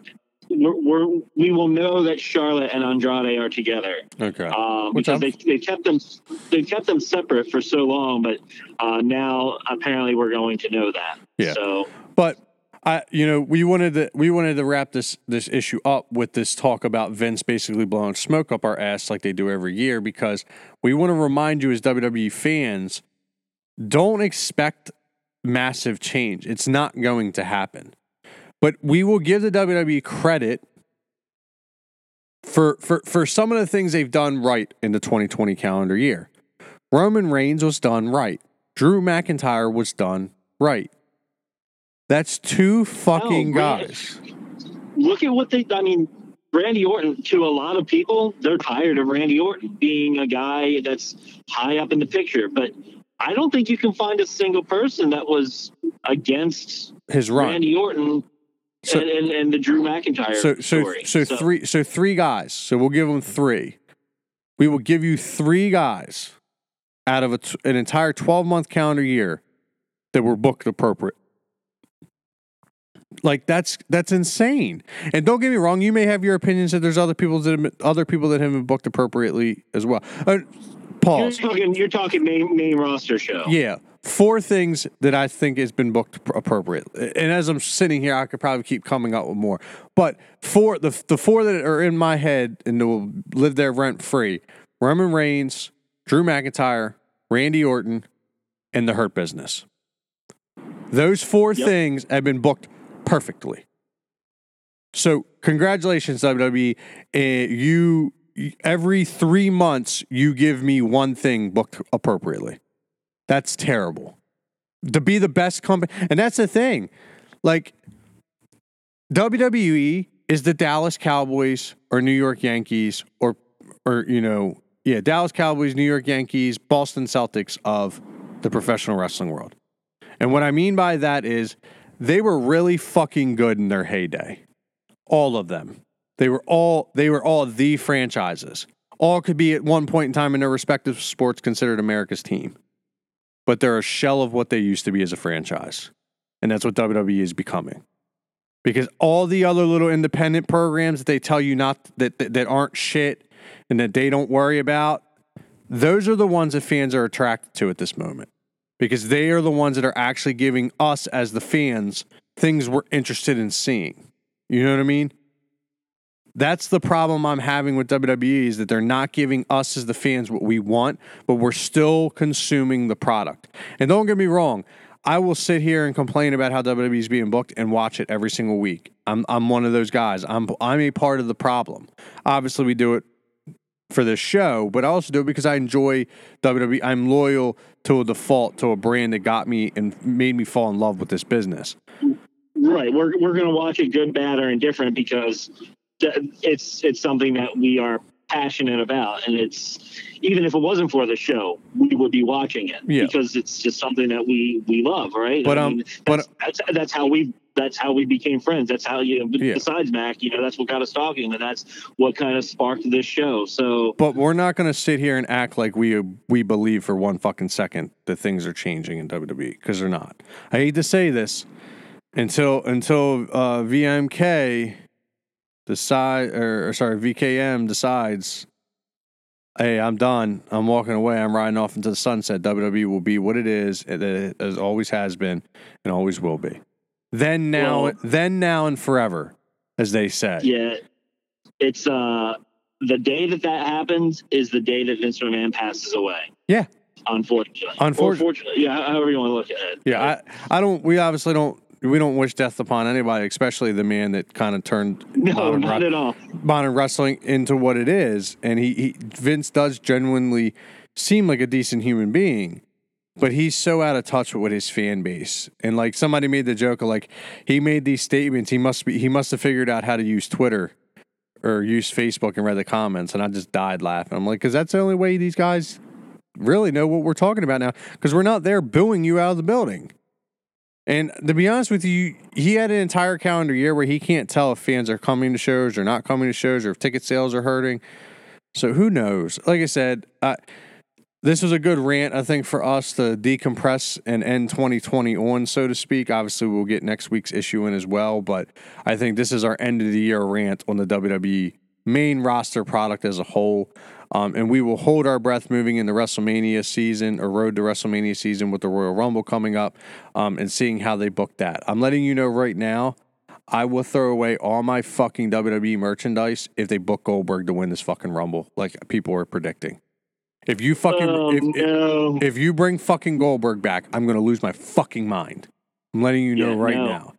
We're, we're, we will know that Charlotte and Andrade are together. Okay. Um, because they, they kept them they kept them separate for so long, but uh, now apparently we're going to know that. Yeah. So, but I, you know, we wanted to we wanted to wrap this this issue up with this talk about Vince basically blowing smoke up our ass like they do every year because we want to remind you as WWE fans, don't expect massive change. It's not going to happen. But we will give the WWE credit for for for some of the things they've done right in the 2020 calendar year. Roman Reigns was done right. Drew McIntyre was done right. That's two fucking guys. Look at what they. I mean, Randy Orton. To a lot of people, they're tired of Randy Orton being a guy that's high up in the picture. But I don't think you can find a single person that was against his run. Randy Orton so, and, and, and, the Drew McIntyre so, so, story. So, so three so three guys. So we'll give them three. We will give you three guys out of a, an entire 12 month calendar year that were booked appropriate. Like that's that's insane. And don't get me wrong, you may have your opinions that there's other people that have, other people that haven't booked appropriately as well. Uh, pause. You're talking you're talking main main roster show. Yeah. Four things that I think has been booked appropriately. And as I'm sitting here, I could probably keep coming up with more. But four the the four that are in my head and will live there rent free: Roman Reigns, Drew McIntyre, Randy Orton, and the Hurt Business. Those four yep. things have been booked perfectly. So congratulations, WWE. Uh, you every three months you give me one thing booked appropriately. That's terrible. To be the best company, and that's the thing. Like WWE is the Dallas Cowboys or New York Yankees or or you know yeah Dallas Cowboys, New York Yankees, Boston Celtics of the professional wrestling world. And what I mean by that is they were really fucking good in their heyday. All of them. They were all they were all the franchises. All could be at one point in time in their respective sports considered America's team. But they're a shell of what they used to be as a franchise. And that's what WWE is becoming. Because all the other little independent programs that they tell you not that, that, that aren't shit and that they don't worry about, those are the ones that fans are attracted to at this moment because they are the ones that are actually giving us as the fans things we're interested in seeing. You know what I mean? That's the problem I'm having with WWE is that they're not giving us as the fans what we want, but we're still consuming the product. And don't get me wrong, I will sit here and complain about how WWE is being booked and watch it every single week. I'm I'm one of those guys. I'm I'm a part of the problem. Obviously, we do it for this show, but I also do it because I enjoy WWE. I'm loyal to a default to a brand that got me and made me fall in love with this business. Right. We're we're going to watch it good, bad, or indifferent because it's it's something that we are passionate about, and it's even if it wasn't for the show, we would be watching it yeah. because it's just something that we we love, right? But I um, mean, that's, but that's, that's how we that's how we became friends. That's how you know, yeah. besides Mac, you know, that's what got us talking, and that's what kind of sparked this show. So, but we're not going to sit here and act like we we believe for one fucking second that things are changing in WWE because they're not. I hate to say this until until uh, VMK decide or, or sorry VKM decides. Hey, I'm done. I'm walking away. I'm riding off into the sunset. WWE will be what it is, it, it always has been, and always will be. Then now, well, then now and forever, as they say. Yeah, it's uh the day that that happens is the day that Vince McMahon passes away. Yeah. Unfortunately. Unfortunately. Yeah, however you want to look at it. Yeah, I, I don't. We obviously don't. We don't wish death upon anybody, especially the man that kind of turned (laughs) no, modern, not at all. modern wrestling into what it is. And he, he Vince does genuinely seem like a decent human being. But he's so out of touch with his fan base. And like somebody made the joke of like he made these statements. He must be he must have figured out how to use Twitter or use Facebook and read the comments. And I just died laughing. I'm like, because that's the only way these guys really know what we're talking about now. Because we're not there booing you out of the building. And to be honest with you, he had an entire calendar year where he can't tell if fans are coming to shows or not coming to shows or if ticket sales are hurting. So who knows? Like I said, I, this was a good rant, I think, for us to decompress and end 2020 on, so to speak. Obviously, we'll get next week's issue in as well, but I think this is our end of the year rant on the WWE main roster product as a whole. Um, and we will hold our breath moving into WrestleMania season or road to WrestleMania season with the Royal Rumble coming up um, and seeing how they book that. I'm letting you know right now, I will throw away all my fucking WWE merchandise if they book Goldberg to win this fucking Rumble, like people are predicting. If you fucking Oh, if, no. if, if you bring fucking Goldberg back, I'm gonna lose my fucking mind. I'm letting you know Yeah, right no. now.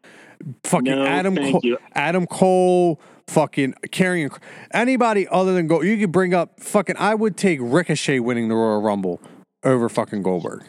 Fucking No, Adam Cole, you. Adam Cole, fucking carrying anybody other than Gold. You could bring up fucking. I would take Ricochet winning the Royal Rumble over fucking Goldberg.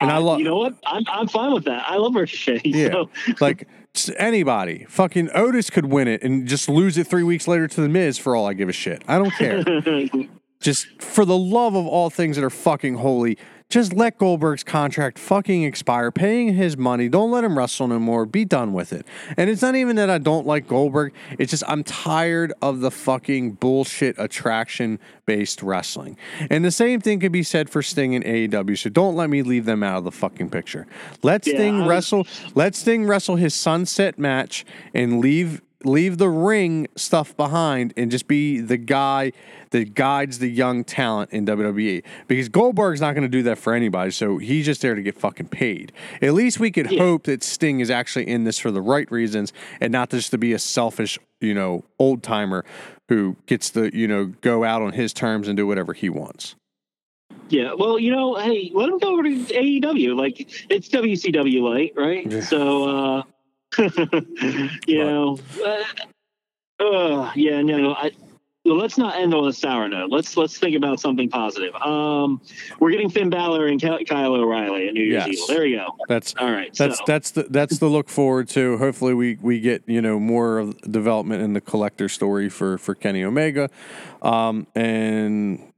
And I Uh, love You know what? I'm I'm fine with that. I love Ricochet. (laughs) Yeah. So. like anybody. Fucking Otis could win it and just lose it three weeks later to the Miz for all I give a shit. I don't care. (laughs) just for the love of all things that are fucking holy, just let Goldberg's contract fucking expire, paying his money. Don't let him wrestle no more. Be done with it. And it's not even that I don't like Goldberg. It's just I'm tired of the fucking bullshit attraction based wrestling. And the same thing could be said for Sting and AEW. So don't let me leave them out of the fucking picture. Let Yeah, Sting wrestle. Let Sting wrestle his sunset match and leave leave the ring stuff behind and just be the guy that guides the young talent in WWE. Because Goldberg's not going to do that for anybody, so he's just there to get fucking paid. At least we could hope that Sting is actually in this for the right reasons and not just to be a selfish, you know, old timer who gets to, you know, go out on his terms and do whatever he wants. Yeah, well, you know, hey, let him go over to AEW. Like it's WCW light, right? Yeah. So, uh, (laughs) you But- know, uh, uh, yeah, no, I. Well, let's not end on a sour note. Let's let's think about something positive. Um, we're getting Finn Balor and Ky- Kyle O'Reilly at New Year's Yes. Eve. There you go. That's All right. That's so, that's the that's the look forward to. Hopefully, we we get you know more of development in the collector story for for Kenny Omega, um, and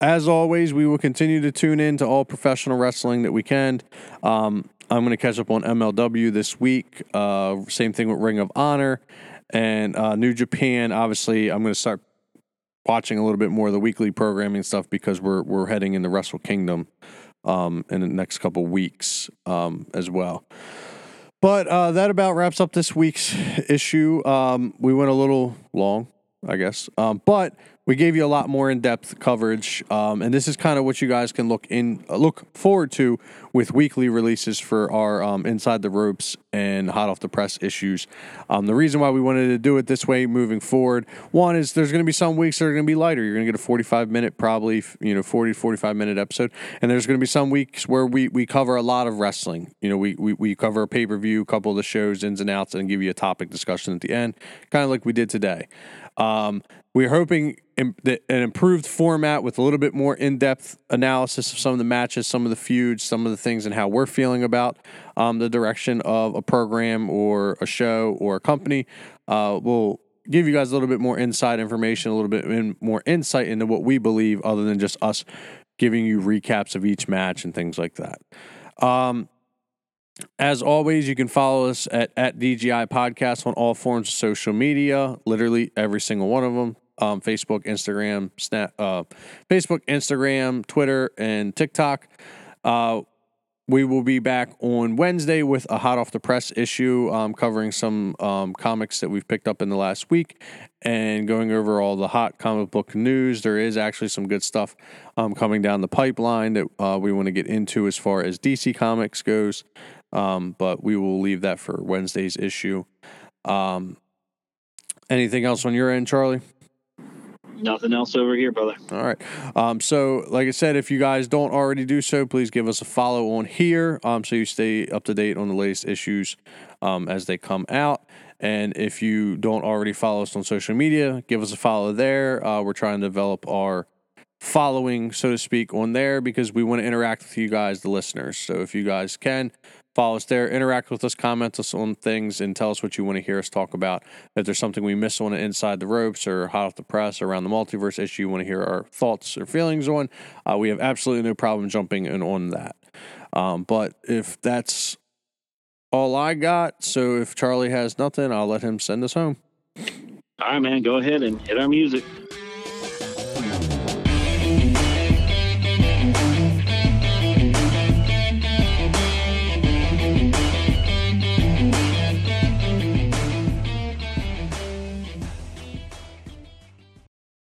as always, we will continue to tune in to all professional wrestling that we can. Um, I'm going to catch up on MLW this week. Uh, same thing with Ring of Honor and uh, New Japan. Obviously, I'm going to start watching a little bit more of the weekly programming stuff because we're we're heading into the Wrestle Kingdom um, in the next couple weeks um, as well. But uh, that about wraps up this week's issue. Um, we went a little long, I guess, um, but we gave you a lot more in-depth coverage, um, and this is kind of what you guys can look in uh, look forward to with weekly releases for our um, inside the ropes and hot off the press issues. Um, the reason why we wanted to do it this way moving forward, one is there's going to be some weeks that are going to be lighter. You're going to get a 45 minute, probably you know 40 45 minute episode, and there's going to be some weeks where we we cover a lot of wrestling. You know, we we, we cover a pay per view, a couple of the shows ins and outs, and give you a topic discussion at the end, kind of like we did today. Um, we're hoping that an improved format with a little bit more in depth analysis of some of the matches, some of the feuds, some of the things, and how we're feeling about um, the direction of a program or a show or a company. Uh, will give you guys a little bit more inside information, a little bit in, more insight into what we believe, other than just us giving you recaps of each match and things like that. Um, as always, you can follow us at, at DGI Podcast on all forms of social media, literally every single one of them. Um, Facebook, Instagram, Snap, uh, Facebook, Instagram, Twitter, and TikTok. Uh, we will be back on Wednesday with a hot off the press issue um, covering some um, comics that we've picked up in the last week and going over all the hot comic book news. There is actually some good stuff um, coming down the pipeline that uh, we want to get into as far as DC Comics goes, um, but we will leave that for Wednesday's issue. Um, anything else on your end, Charlie? nothing else over here, brother. All right. Um, so, like I said, if you guys don't already do so, please give us a follow on here um, so you stay up to date on the latest issues um, as they come out. And if you don't already follow us on social media, give us a follow there. Uh, we're trying to develop our following, so to speak, on there because we want to interact with you guys, the listeners. So if you guys can follow us there, interact with us, comment us on things, and tell us what you want to hear us talk about. If there's something we miss on Inside the Ropes or Hot Off the Press or around the multiverse issue, you want to hear our thoughts or feelings on, uh, we have absolutely no problem jumping in on that. Um, but if that's all I got, so if Charlie has nothing, I'll let him send us home. All right, man, go ahead and hit our music.